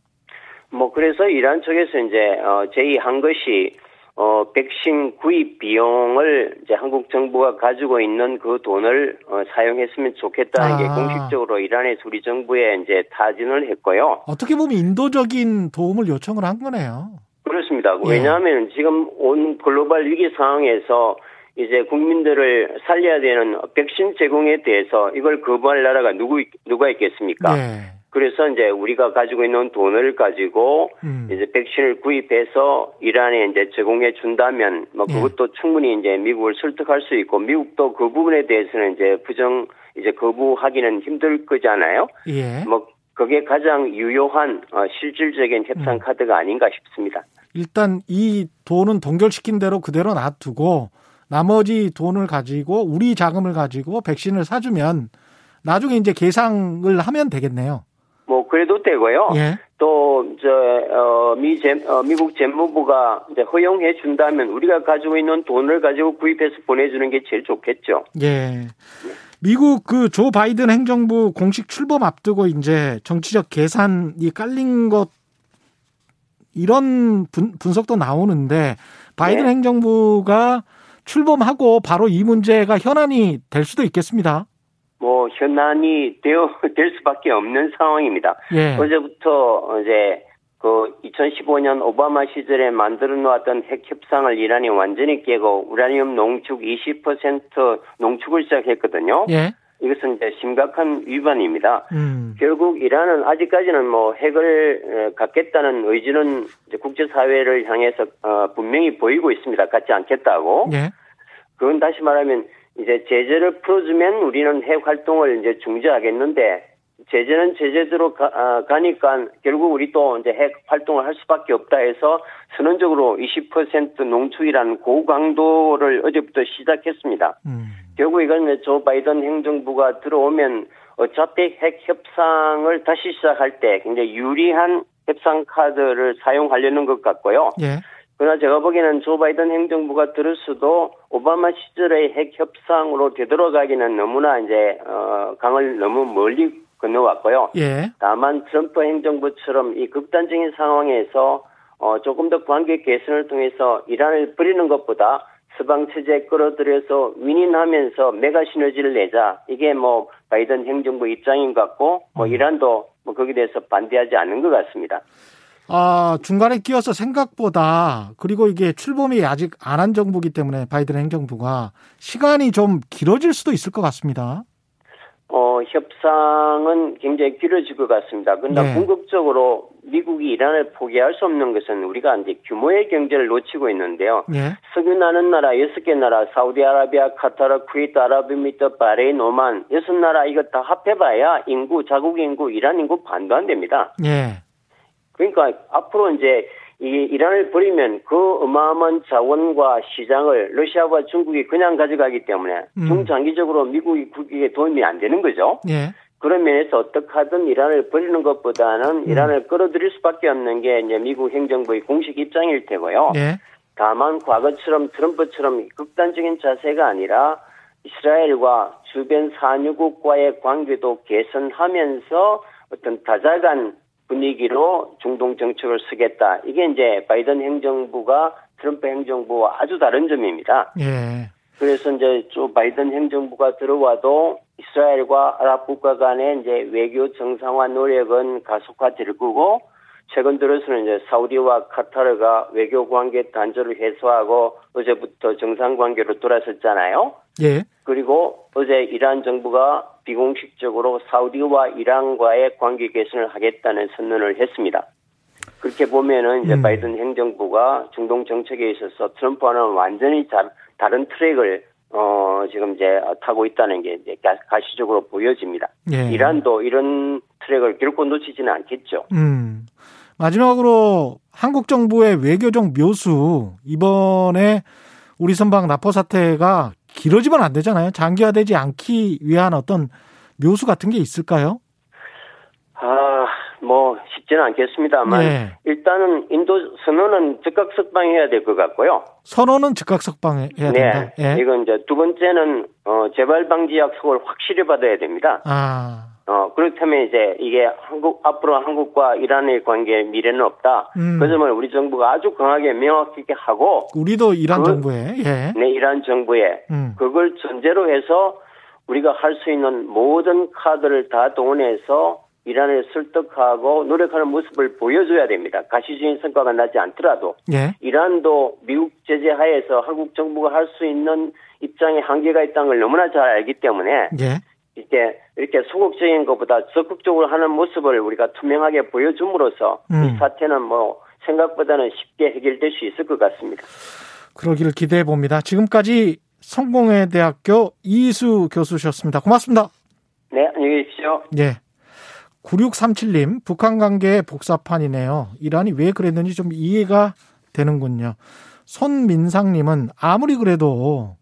뭐 그래서 이란 쪽에서 이제 어 제의한 것이 어, 백신 구입 비용을 이제 한국 정부가 가지고 있는 그 돈을 어, 사용했으면 좋겠다는 아. 게 공식적으로 이란의 우리 정부에 이제 타진을 했고요. 어떻게 보면 인도적인 도움을 요청을 한 거네요. 그렇습니다. 예. 왜냐하면 지금 온 글로벌 위기 상황에서 이제 국민들을 살려야 되는 백신 제공에 대해서 이걸 거부할 나라가 누구 누가 있겠습니까? 예. 그래서 이제 우리가 가지고 있는 돈을 가지고 음. 이제 백신을 구입해서 이란에 이제 제공해 준다면 뭐 예. 그것도 예. 충분히 이제 미국을 설득할 수 있고 미국도 그 부분에 대해서는 이제 부정 이제 거부하기는 힘들 거잖아요. 예. 뭐 그게 가장 유효한 어, 실질적인 협상 음. 카드가 아닌가 싶습니다. 일단 이 돈은 동결시킨 대로 그대로 놔두고 나머지 돈을 가지고 우리 자금을 가지고 백신을 사주면 나중에 이제 계상을 하면 되겠네요. 뭐 그래도 되고요. 예. 또저 어, 미 재, 어, 미국 재무부가 이제 허용해 준다면 우리가 가지고 있는 돈을 가지고 구입해서 보내주는 게 제일 좋겠죠. 예. 미국 그 조 바이든 행정부 공식 출범 앞두고 이제 정치적 계산이 깔린 것 이런 분, 분석도 나오는데 바이든 네. 행정부가 출범하고 바로 이 문제가 현안이 될 수도 있겠습니다. 뭐 현안이 되어 될 수밖에 없는 상황입니다. 예. 어제부터 이제 그 2015년 오바마 시절에 만들어 놓았던 핵 협상을 이란이 완전히 깨고 우라늄 농축 20% 농축을 시작했거든요. 예. 이것은 이제 심각한 위반입니다. 음. 결국 이란은 아직까지는 뭐 핵을 갖겠다는 의지는 국제사회를 향해서 어, 분명히 보이고 있습니다. 갖지 않겠다고. 예. 그건 다시 말하면 이제 제재를 풀어주면 우리는 핵 활동을 이제 중지하겠는데 제재는 제재대로 가, 아, 가니까 결국 우리 또 이제 핵 활동을 할 수밖에 없다 해서 선언적으로 20% 농축이라는 고강도를 어제부터 시작했습니다. 음. 결국 이건 조 바이든 행정부가 들어오면 어차피 핵 협상을 다시 시작할 때 굉장히 유리한 협상 카드를 사용하려는 것 같고요. 예. 그러나 제가 보기에는 조 바이든 행정부가 들었어도 오바마 시절의 핵 협상으로 되돌아가기는 너무나 이제 어 강을 너무 멀리 건너왔고요. 예. 다만 트럼프 행정부처럼 이 극단적인 상황에서 어 조금 더 관계 개선을 통해서 이란을 버리는 것보다 서방 체제에 끌어들여서 윈윈하면서 메가 시너지를 내자. 이게 뭐 바이든 행정부 입장인 것 같고 뭐 음. 이란도 뭐 거기에 대해서 반대하지 않는 것 같습니다. 아, 중간에 끼어서 생각보다 그리고 이게 출범이 아직 안 한 정부기 때문에 바이든 행정부가 시간이 좀 길어질 수도 있을 것 같습니다. 어, 협상은 굉장히 길어질 것 같습니다. 그러나 네. 궁극적으로 미국이 이란을 포기할 수 없는 것은 우리가 이제 규모의 경제를 놓치고 있는데요. 네. 석유 나는 나라 여섯 개 나라, 사우디아라비아, 카타르, 쿠웨이트, 아랍에미리트, 바레인, 오만 여섯 나라 이거 다 합해봐야 인구, 자국 인구, 이란 인구 반도 안 됩니다. 네. 그러니까 앞으로 이제 이 이란을 버리면 그 어마어마한 자원과 시장을 러시아와 중국이 그냥 가져가기 때문에 음. 중장기적으로 미국이 국익에 도움이 안 되는 거죠. 예. 그런 면에서 어떻게 하든 이란을 버리는 것보다는 음. 이란을 끌어들일 수밖에 없는 게 이제 미국 행정부의 공식 입장일 테고요. 예. 다만 과거처럼 트럼프처럼 극단적인 자세가 아니라 이스라엘과 주변 산유국과의 관계도 개선하면서 어떤 다자간 분위기로 중동 정책을 쓰겠다. 이게 이제 바이든 행정부가 트럼프 행정부와 아주 다른 점입니다. 예. 그래서 이제 조 바이든 행정부가 들어와도 이스라엘과 아랍 국가 간의 이제 외교 정상화 노력은 가속화될 거고 최근 들어서는 이제 사우디와 카타르가 외교 관계 단절을 해소하고 어제부터 정상 관계로 돌아섰잖아요. 예. 그리고 어제 이란 정부가 비공식적으로 사우디와 이란과의 관계 개선을 하겠다는 선언을 했습니다. 그렇게 보면은 이제 음. 바이든 행정부가 중동 정책에 있어서 트럼프와는 완전히 자, 다른 트랙을 어 지금 이제 타고 있다는 게 이제 가시적으로 보여집니다. 예. 이란도 이런 트랙을 결코 놓치지는 않겠죠. 음. 마지막으로 한국 정부의 외교적 묘수 이번에 우리 선박 납포 사태가 길어지면 안 되잖아요. 장기화되지 않기 위한 어떤 묘수 같은 게 있을까요? 아, 뭐 쉽지는 않겠습니다만 네. 일단은 인도 선언은 즉각 석방해야 될 것 같고요. 선언은 즉각 석방해야 네. 된다. 네. 이건 이제 두 번째는 어, 재발 방지 약속을 확실히 받아야 됩니다. 아. 어, 그렇다면 이제 이게 한국, 앞으로 한국과 이란의 관계에 미래는 없다. 음. 그 점을 우리 정부가 아주 강하게 명확하게 하고. 우리도 이란 그, 정부에, 예. 네, 이란 정부에. 음. 그걸 전제로 해서 우리가 할 수 있는 모든 카드를 다 동원해서 이란을 설득하고 노력하는 모습을 보여줘야 됩니다. 가시적인 성과가 나지 않더라도. 예. 이란도 미국 제재 하에서 한국 정부가 할 수 있는 입장에 한계가 있다는 걸 너무나 잘 알기 때문에. 예. 이렇게 이렇게 소극적인 것보다 적극적으로 하는 모습을 우리가 투명하게 보여줌으로써 음. 이 사태는 뭐 생각보다는 쉽게 해결될 수 있을 것 같습니다. 그러기를 기대해 봅니다. 지금까지 성공회 대학교 이수 교수셨습니다. 고맙습니다. 네, 안녕히 계십시오. 예. 9637님, 북한 관계의 복사판이네요. 이란이 왜 그랬는지 좀 이해가 되는군요. 손민상님은 아무리 그래도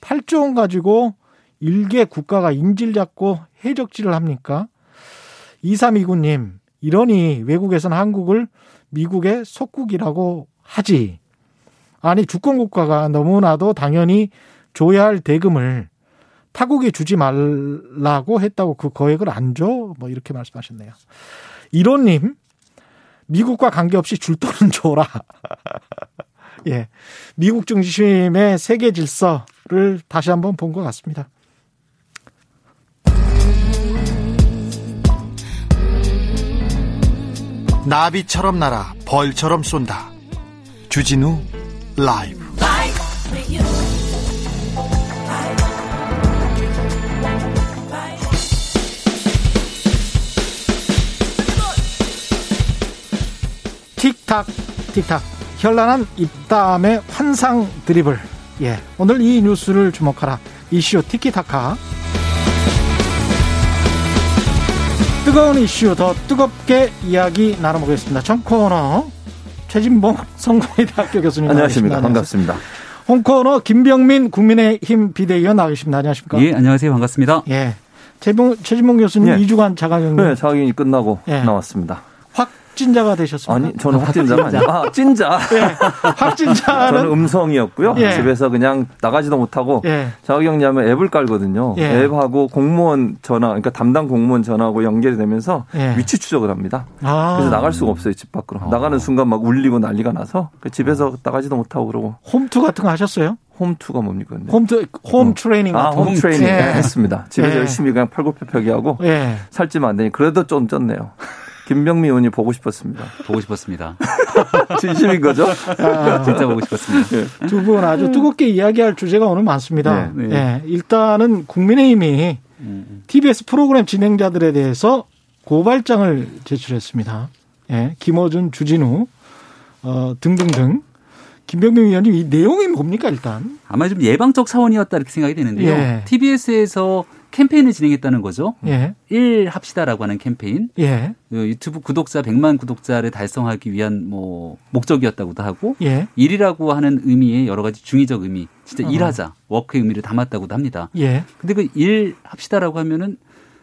8조 원 가지고 일개 국가가 인질 잡고 해적질을 합니까? 2329님, 이러니 외국에서는 한국을 미국의 속국이라고 하지. 아니, 주권국가가 너무나도 당연히 줘야 할 대금을 타국에 주지 말라고 했다고 그 거액을 안 줘? 뭐 이렇게 말씀하셨네요. 이론님, 미국과 관계없이 줄 돈은 줘라. 예. 미국 중심의 세계 질서를 다시 한번 본 것 같습니다. 나비처럼 날아 벌처럼 쏜다. 주진우 라이브. 틱탁 틱탁 현란한 입담의 환상 드리블. 예. 오늘 이 뉴스를 주목하라. 이슈 티키타카. 뜨거운 이슈 더 뜨겁게 이야기 나눠보겠습니다. 전 코너 최진봉 성공회대학교 교수님 안녕하십니까. 반갑습니다. 홍코너 김병민 국민의힘 비대위원 나오십니다. 안녕하십니까. 예, 안녕하세요. 반갑습니다. 예. 최진봉, 최진봉 교수님 예. 2주간 자가격리. 네, 자가격리 끝나고 예. 나왔습니다. 확진자가 되셨습니까? 아니, 저는 확진자가 아니고. 아, 찐자. 네. 확진자는. 저는 음성이었고요. 예. 집에서 그냥 나가지도 못하고 예. 자가격리하면 앱을 깔거든요. 예. 앱하고 공무원 전화, 그러니까 담당 공무원 전화하고 연결이 되면서 예. 위치 추적을 합니다. 아. 그래서 나갈 수가 없어요, 집 밖으로. 아. 나가는 순간 막 울리고 난리가 나서 그 집에서 나가지도 못하고 그러고. 홈투 같은 거 하셨어요? 홈투가 뭡니까? 근데? 홈투, 홈 어. 트레이닝 아, 홈 트레이닝 예. 했습니다. 집에서 예. 열심히 그냥 팔굽혀펴기 하고 살찌면 안 되니 그래도 좀 쪘네요. 김병미 의원이 보고 싶었습니다. 보고 싶었습니다. 진심인 거죠? 아, 진짜 보고 싶었습니다. 네. 두분 아주 뜨겁게 이야기할 주제가 오늘 많습니다. 네. 네. 일단은 국민의힘이 TBS 프로그램 진행자들에 대해서 고발장을 제출했습니다. 예, 김어준, 주진우 어, 등등등. 김병민 위원님 이 내용이 뭡니까 일단? 아마 좀 예방적 차원이었다 이렇게 생각이 되는데요. 예. TBS에서 캠페인을 진행했다는 거죠. 예. 1 합시다라고 하는 캠페인. 예. 그 유튜브 구독자 100만 구독자를 달성하기 위한 뭐 목적이었다고도 하고 예. 일이라고 하는 의미의 여러 가지 중의적 의미, 진짜 어. 일하자, 워크의 의미를 담았다고도 합니다. 예. 근데 그일 합시다라고 하면은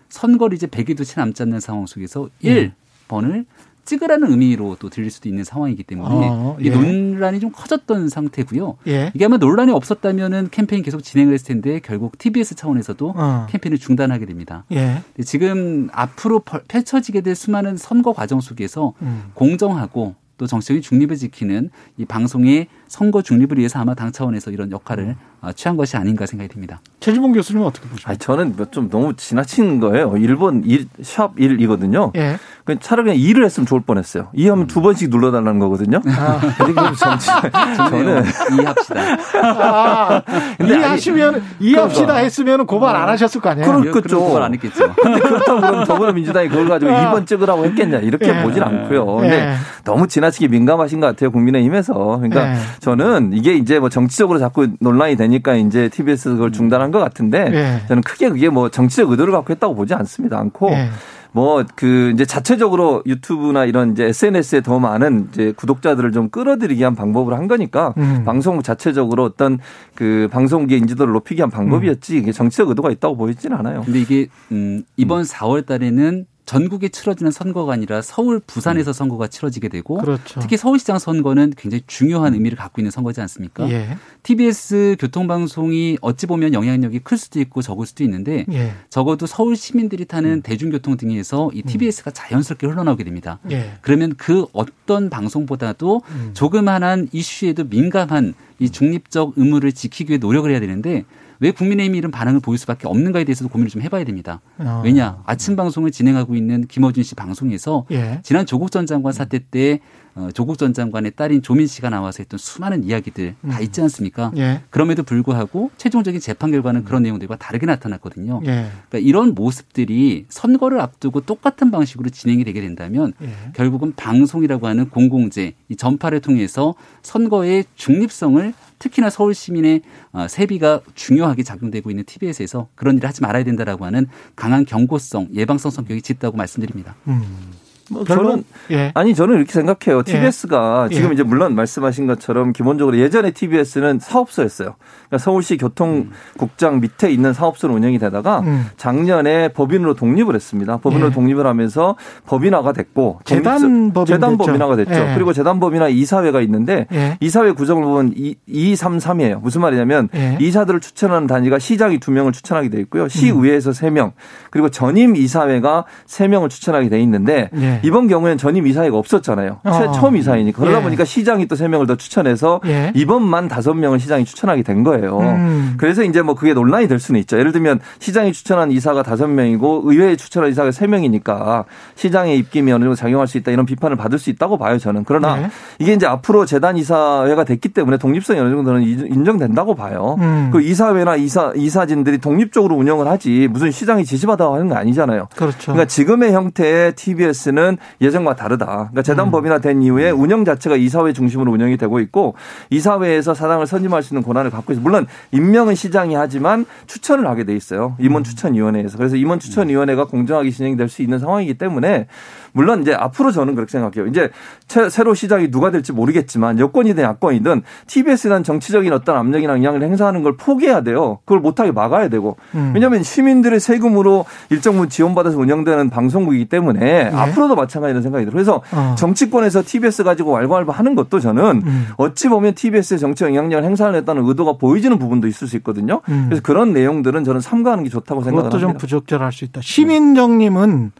선거를 이제 100일도 채 남지 않는 상황 속에서 예. 1번을 찍으라는 의미로 또 들릴 수도 있는 상황이기 때문에 어, 예. 이 논란이 좀 커졌던 상태고요. 예. 이게 아마 논란이 없었다면은 캠페인 계속 진행을 했을 텐데 결국 TBS 차원에서도 어. 캠페인을 중단하게 됩니다. 예. 지금 앞으로 펼쳐지게 될 수많은 선거 과정 속에서 음. 공정하고 또 정치적인 중립을 지키는 이 방송의 선거 중립을 위해서 아마 당 차원에서 이런 역할을 음. 어, 취한 것이 아닌가 생각이 듭니다. 최지봉 교수님은 어떻게 보십니까? 아니, 저는 좀 너무 지나친 거예요. 일본 일, 샵 1이거든요. 예. 차라리 그냥 2를 했으면 좋을 뻔했어요. 2 하면 음. 두 번씩 눌러달라는 거거든요. 아. 저는 2 합시다. 아, 근데 2 하시면 2 합시다 했으면 고발 안 하셨을 거 아니에요? 그렇겠죠. 고발 안 했겠죠. 근데 그렇다고 그러면 더불어 민주당이 그걸 가지고 아. 2번 찍으라고 했겠냐 이렇게 예. 보진 않고요. 근데 예. 너무 지나치게 민감하신 것 같아요. 국민의힘에서. 그러니까 예. 저는 이게 이제 뭐 정치적으로 자꾸 논란이 되니까 이제 TBS 그걸 중단한 것 같은데 예. 저는 크게 그게 뭐 정치적 의도를 갖고 했다고 보지 않습니다. 않고 예. 뭐그 이제 자체적으로 유튜브나 이런 이제 SNS에 더 많은 이제 구독자들을 좀 끌어들이기 위한 방법으로 한 거니까 음. 방송 자체적으로 어떤 그 방송계의 인지도를 높이기 위한 방법이었지 이게 정치적 의도가 있다고 보이지는 않아요. 근데 이게 음 이번 음. 4월 달에는 전국에 치러지는 선거가 아니라 서울, 부산에서 음. 선거가 치러지게 되고 그렇죠. 특히 서울시장 선거는 굉장히 중요한 음. 의미를 갖고 있는 선거지 않습니까? 예. TBS 교통방송이 어찌 보면 영향력이 클 수도 있고 적을 수도 있는데 예. 적어도 서울 시민들이 타는 음. 대중교통 등에서 이 TBS가 음. 자연스럽게 흘러나오게 됩니다. 예. 그러면 그 어떤 방송보다도 음. 조그만한 이슈에도 민감한 이 중립적 의무를 지키기 위해 노력을 해야 되는데 왜 국민의힘이 이런 반응을 보일 수밖에 없는가에 대해서도 고민을 좀 해봐야 됩니다. 어. 왜냐 아침 방송을 진행하고 있는 김어준 씨 방송에서 예. 지난 조국 전 장관 사태 때 어, 조국 전 장관의 딸인 조민 씨가 나와서 했던 수많은 이야기들 음. 다 있지 않습니까? 예. 그럼에도 불구하고 최종적인 재판 결과는 그런 내용들과 다르게 나타났거든요. 예. 그러니까 이런 모습들이 선거를 앞두고 똑같은 방식으로 진행이 되게 된다면 예. 결국은 방송이라고 하는 공공재, 이 전파를 통해서 선거의 중립성을 특히나 서울 시민의 어, 세비가 중요하게 작용되고 있는 TBS에서 그런 일을 하지 말아야 된다라고 하는 강한 경고성, 예방성 성격이 짙다고 말씀드립니다. 음. 뭐 저는 예. 아니 저는 이렇게 생각해요. TBS가 예. 지금 예. 이제 물론 말씀하신 것처럼 기본적으로 예전에 TBS는 사업소였어요. 그러니까 서울시 교통국장 밑에 있는 사업소로 운영이 되다가 음. 작년에 법인으로 독립을 했습니다. 법인으로 예. 독립을 하면서 법인화가 됐고 재단 법인 재단 법인화가 됐죠. 예. 그리고 재단 법인화 이사회가 있는데 예. 이사회 구성을 보면 2, 3, 3이에요. 무슨 말이냐면 이사들을 추천하는 단위가 시장이 2명을 추천하게 돼 있고요. 시의회에서 음. 3명 그리고 전임 이사회가 3명을 추천하게 돼 있는데 예. 이번 경우에는 전임 이사회가 없었잖아요. 어. 처음 이사회니까. 그러다 예. 보니까 시장이 또 3명을 더 추천해서 예. 이번만 5명을 시장이 추천하게 된 거예요. 음. 그래서 이제 뭐 그게 논란이 될 수는 있죠. 예를 들면 시장이 추천한 이사가 5명이고 의회에 추천한 이사가 3명이니까 시장의 입김이 어느 정도 작용할 수 있다 이런 비판을 받을 수 있다고 봐요 저는. 그러나 네. 이게 이제 앞으로 재단 이사회가 됐기 때문에 독립성이 어느 정도는 인정된다고 봐요. 음. 그 이사회나 이사 이사진들이 독립적으로 운영을 하지 무슨 시장이 지시받아 하는 거 아니잖아요. 그렇죠. 그러니까 지금의 형태의 TBS는 경우는 예전과 다르다. 그러니까 재단 음. 법인화 된 이후에 운영 자체가 이사회 중심으로 운영이 되고 있고 이사회에서 사장을 선임할 수 있는 권한을 갖고 있어. 물론 임명은 시장이 하지만 추천을 하게 돼 있어요. 임원 음. 추천위원회에서. 그래서 임원 추천위원회가 공정하게 진행이 될수 있는 상황이기 때문에 물론 이제 앞으로 저는 그렇게 생각해요. 이제 새로 시장이 누가 될지 모르겠지만 여권이든 야권이든 TBS에 대한 정치적인 어떤 압력이나 영향을 행사하는 걸 포기해야 돼요. 그걸 못하게 막아야 되고. 음. 왜냐하면 시민들의 세금으로 일정 부분 지원받아서 운영되는 방송국이기 때문에 네. 앞으로도 마찬가지라는 생각이 들어요. 그래서 어. 정치권에서 TBS 가지고 왈가왈부 하는 것도 저는 음. 어찌 보면 TBS의 정치 영향력을 행사하겠다는 의도가 보이지는 부분도 있을 수 있거든요. 음. 그래서 그런 내용들은 저는 삼가하는 게 좋다고 생각합니다. 그것도 좀 부적절할 수 있다. 시민정님은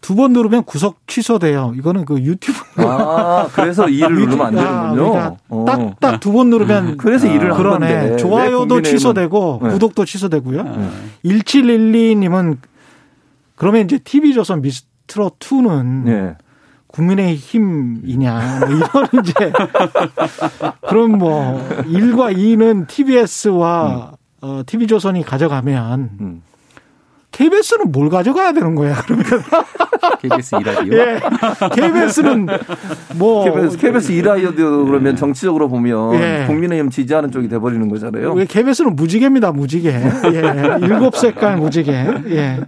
두 번 누르면 구속 취소돼요. 이거는 그 유튜브. 아, 그래서 이를 누르면 안 되는군요. 그러니까 딱딱 두 번 누르면. 음, 그래서 이를 그러네. 좋아요도 취소되고 네. 구독도 취소되고요. 네. 1712님은 그러면 이제 TV조선 미스 메트로 2는 네. 국민의 힘이냐 뭐 이런 이제 그럼 뭐 1과 2는 TBS와 음. 어, TV조선이 가져가면 음. KBS는 뭘 가져가야 되는 거야, 그러면. KBS 이라디오? 예. KBS는 뭐. KBS, KBS 이라디오 그러면 정치적으로 보면 예. 국민의힘 지지하는 쪽이 돼버리는 거잖아요. 왜 KBS는 무지개입니다, 무지개. 예. 일곱 색깔 무지개. 예.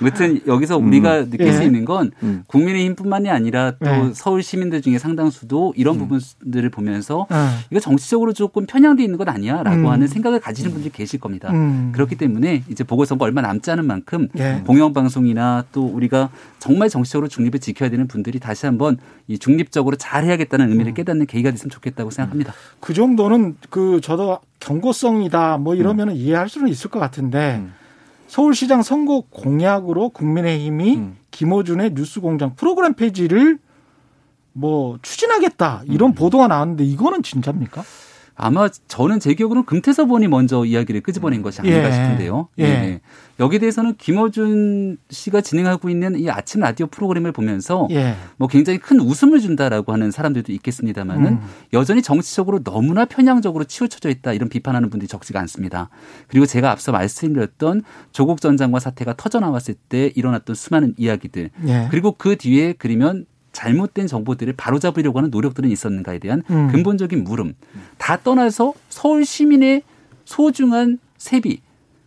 아무튼 여기서 우리가 음. 느낄 수 예. 있는 건 음. 국민의힘 뿐만이 아니라 또 예. 서울 시민들 중에 상당수도 이런 음. 부분들을 보면서 예. 이거 정치적으로 조금 편향돼 있는 것 아니야 라고 음. 하는 생각을 가지는 분들이 계실 겁니다. 음. 그렇기 때문에 이제 보궐선거 얼마 남지 않은 만큼 예. 공영방송이나 또 우리가 정말 정치적으로 중립을 지켜야 되는 분들이 다시 한번 이 중립적으로 잘 해야겠다는 의미를 음. 깨닫는 계기가 됐으면 좋겠다고 생각합니다. 그 정도는 그 저도 경고성이다 뭐 이러면 음. 이해할 수는 있을 것 같은데 음. 서울시장 선거 공약으로 국민의힘이 음. 김호준의 뉴스공장 프로그램 폐지를 뭐 추진하겠다 이런 음. 보도가 나왔는데 이거는 진짜입니까? 아마 저는 제 기억으로는 금태섭 의원이 먼저 이야기를 끄집어낸 것이 아닌가 예. 싶은데요. 예. 예. 여기에 대해서는 김어준 씨가 진행하고 있는 이 아침 라디오 프로그램을 보면서 예. 뭐 굉장히 큰 웃음을 준다라고 하는 사람들도 있겠습니다만은 음. 여전히 정치적으로 너무나 편향적으로 치우쳐져 있다 이런 비판하는 분들이 적지가 않습니다. 그리고 제가 앞서 말씀드렸던 조국 전 장관 사태가 터져 나왔을 때 일어났던 수많은 이야기들 예. 그리고 그 뒤에 그리면 잘못된 정보들을 바로잡으려고 하는 노력들은 있었는가에 대한 음. 근본적인 물음 다 떠나서 서울 시민의 소중한 세비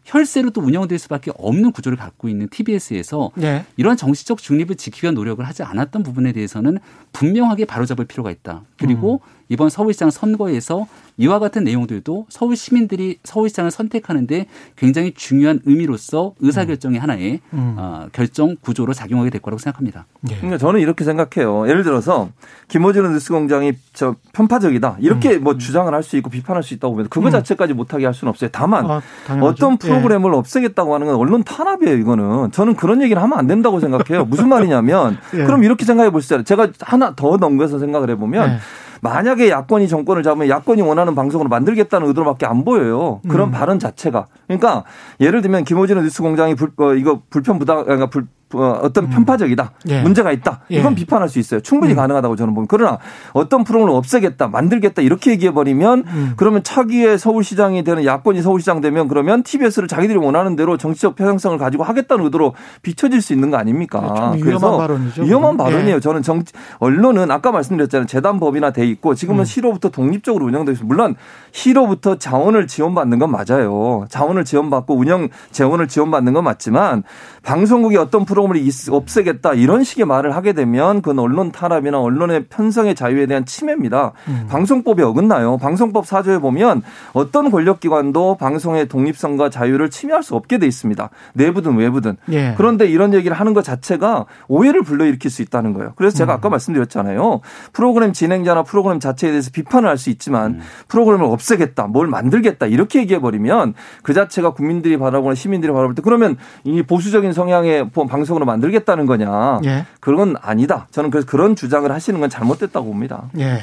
혈세로 또 운영될 수밖에 없는 구조를 갖고 있는 TBS에서 네. 이러한 정치적 중립을 지키기 위한 노력을 하지 않았던 부분에 대해서는 분명하게 바로잡을 필요가 있다. 그리고 음. 이번 서울시장 선거에서 이와 같은 내용들도 서울 시민들이 서울시장을 선택하는데 굉장히 중요한 의미로서 의사결정의 하나의 음. 어, 결정 구조로 작용하게 될 거라고 생각합니다. 예. 그러니까 저는 이렇게 생각해요. 예를 들어서 김호준 뉴스공장이 저 편파적이다 이렇게 음. 뭐 주장을 할 수 있고 비판할 수 있다고 보면 그거 음. 자체까지 못하게 할 수는 없어요. 다만 아, 어떤 예. 프로그램을 예. 없애겠다고 하는 건 언론 탄압이에요. 이거는 저는 그런 얘기를 하면 안 된다고 생각해요. 무슨 말이냐면 예. 그럼 이렇게 생각해 보시죠. 제가 하나 더 넘겨서 생각을 해보면. 예. 만약에 야권이 정권을 잡으면 야권이 원하는 방송으로 만들겠다는 의도로밖에 안 보여요. 그런 음. 발언 자체가. 그러니까 예를 들면 김호진의 뉴스공장이 불, 어, 이거 불편 부당, 그러니까 불, 어, 어떤 음. 편파적이다. 예. 문제가 있다. 이건 예. 비판할 수 있어요. 충분히 음. 가능하다고 저는 봅니다. 그러나 어떤 프로그램을 없애겠다, 만들겠다 이렇게 얘기해 버리면 음. 그러면 차기에 서울시장이 되는 야권이 서울시장 되면 그러면 TBS를 자기들이 원하는 대로 정치적 편향성을 가지고 하겠다는 의도로 비춰질 수 있는 거 아닙니까? 네, 위험한 발언이죠. 위험한 발언이에요. 예. 저는 정 언론은 아까 말씀드렸잖아요. 재단법이나 돼 있고 지금은 음. 시로부터 독립적으로 운영되고 있습니다. 물론 시로부터 자원을 지원받는 건 맞아요. 자원을 지원받고 운영 재원을 지원받는 건 맞지만 방송국이 어떤 프로 프로그램을 없애겠다 이런 식의 말을 하게 되면 그건 언론 탄압이나 언론의 편성의 자유에 대한 침해입니다. 음. 방송법이 어긋나요. 방송법 사조에 보면 어떤 권력기관도 방송의 독립성과 자유를 침해할 수 없게 돼 있습니다. 내부든 외부든. 예. 그런데 이런 얘기를 하는 것 자체가 오해를 불러일으킬 수 있다는 거예요. 그래서 제가 음. 아까 말씀드렸잖아요. 프로그램 진행자나 프로그램 자체에 대해서 비판을 할 수 있지만 음. 프로그램을 없애겠다, 뭘 만들겠다 이렇게 얘기해 버리면 그 자체가 국민들이 바라보는 시민들이 바라볼 때 그러면 이 보수적인 성향의 방송 방송으로 만들겠다는 거냐. 예. 그건 아니다. 저는 그래서 그런 주장을 하시는 건 잘못됐다고 봅니다. 예.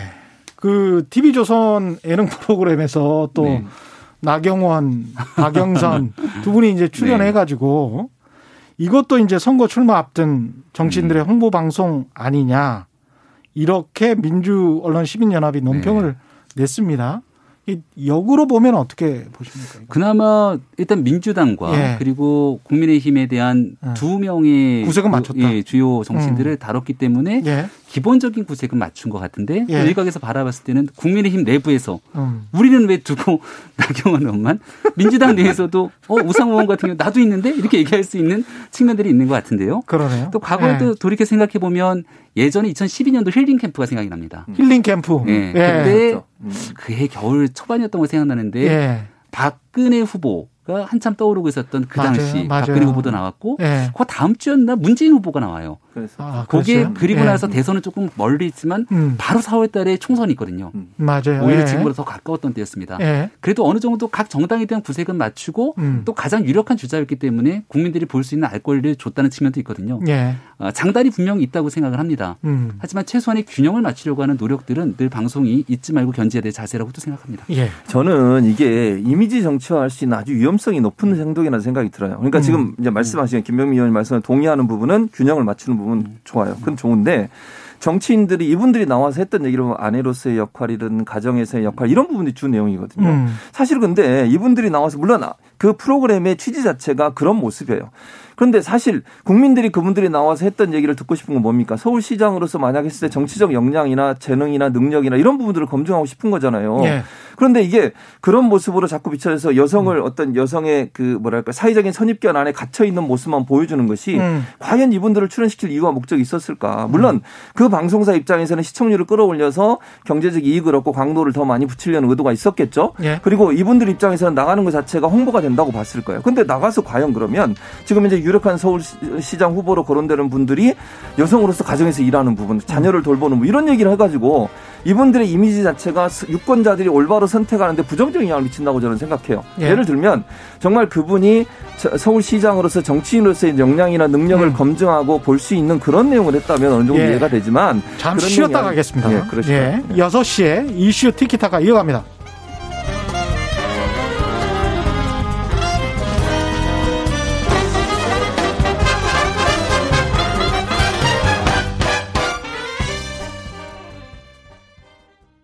그 TV조선 예능 프로그램에서 또 네. 나경원, 박영선 두 분이 이제 출연해가지고 네. 이것도 이제 선거 출마 앞둔 정치인들의 음. 홍보 방송 아니냐 이렇게 민주 언론 시민연합이 논평을 네. 냈습니다. 역으로 보면 어떻게 보십니까? 이거? 그나마 일단 민주당과 예. 그리고 국민의힘에 대한 예. 두 명의 구색은 맞췄다. 예, 주요 정치인들을 음. 다뤘기 때문에 예. 기본적인 구색은 맞춘 것 같은데 예. 일각에서 바라봤을 때는 국민의힘 내부에서 음. 우리는 왜 두고 나경원 의원만 민주당 내에서도 어 우상호 의원 같은 경우 나도 있는데 이렇게 얘기할 수 있는 측면들이 있는 것 같은데요. 그러네요. 또 과거에도 예. 돌이켜 생각해 보면 예전에 2012년도 힐링 캠프가 생각이 납니다. 힐링 캠프. 예. 예. 근데 음. 그해 겨울 초반이었던 거 생각나는데 예. 박근혜 후보 가 한참 떠오르고 있었던 그 맞아요, 당시 맞아요. 박근혜 후보도 나왔고 예. 그 다음 주였나 문재인 후보가 나와요. 그래서 아, 거기에 그리고 예. 나서 대선은 조금 멀리 있지만 음. 바로 4월 달에 총선이 있거든요. 음. 맞아요. 오히려 예. 지금보다 더 가까웠던 때였습니다. 예. 그래도 어느 정도 각 정당에 대한 구색은 맞추고 음. 또 가장 유력한 주자였기 때문에 국민들이 볼 수 있는 알 권리를 줬다는 측면도 있거든요. 예. 어, 장단이 분명히 있다고 생각을 합니다. 음. 하지만 최소한의 균형을 맞추려고 하는 노력들은 늘 방송이 잊지 말고 견제해야 될 자세라고도 생각합니다. 예. 저는 이게 이미지 정치화할 수 있는 아주 위험성이 높은 행동이라는 생각이 들어요. 그러니까 음. 지금 이제 말씀하신 김병민 의원님 말씀을 동의하는 부분은 균형을 맞추는 부분 부분 좋아요. 그건 좋은데 정치인들이 이분들이 나와서 했던 얘기를 보면 아내로서의 역할이든 가정에서의 역할 이런 부분이 주 내용이거든요. 음. 사실 근데 이분들이 나와서 물론 그 프로그램의 취지 자체가 그런 모습이에요. 그런데 사실 국민들이 그분들이 나와서 했던 얘기를 듣고 싶은 건 뭡니까? 서울시장으로서 만약 했을 때 정치적 역량이나 재능이나 능력이나 이런 부분들을 검증하고 싶은 거잖아요. 예. 그런데 이게 그런 모습으로 자꾸 비춰져서 여성을 음. 어떤 여성의 그 뭐랄까 사회적인 선입견 안에 갇혀 있는 모습만 보여주는 것이 음. 과연 이분들을 출연시킬 이유와 목적이 있었을까? 물론 음. 그 방송사 입장에서는 시청률을 끌어올려서 경제적 이익을 얻고 광고를 더 많이 붙이려는 의도가 있었겠죠. 예. 그리고 이분들 입장에서는 나가는 것 자체가 홍보가 된다고 봤을 거예요. 근데 나가서 과연 그러면 지금 이제 유력한 서울시장 후보로 거론되는 분들이 여성으로서 가정에서 일하는 부분, 자녀를 돌보는 뭐 이런 얘기를 해가지고 이분들의 이미지 자체가 유권자들이 올바로 선택하는데 부정적인 영향을 미친다고 저는 생각해요. 예. 를 들면 정말 그분이 서울시장으로서 정치인으로서의 역량이나 능력을 음. 검증하고 볼 수 있는 그런 내용을 했다면 어느 정도 예. 이해가 되지만 잠시 쉬었다 가겠습니다. 예, 그렇죠. 예. 6시에 이슈 티키타가 이어갑니다.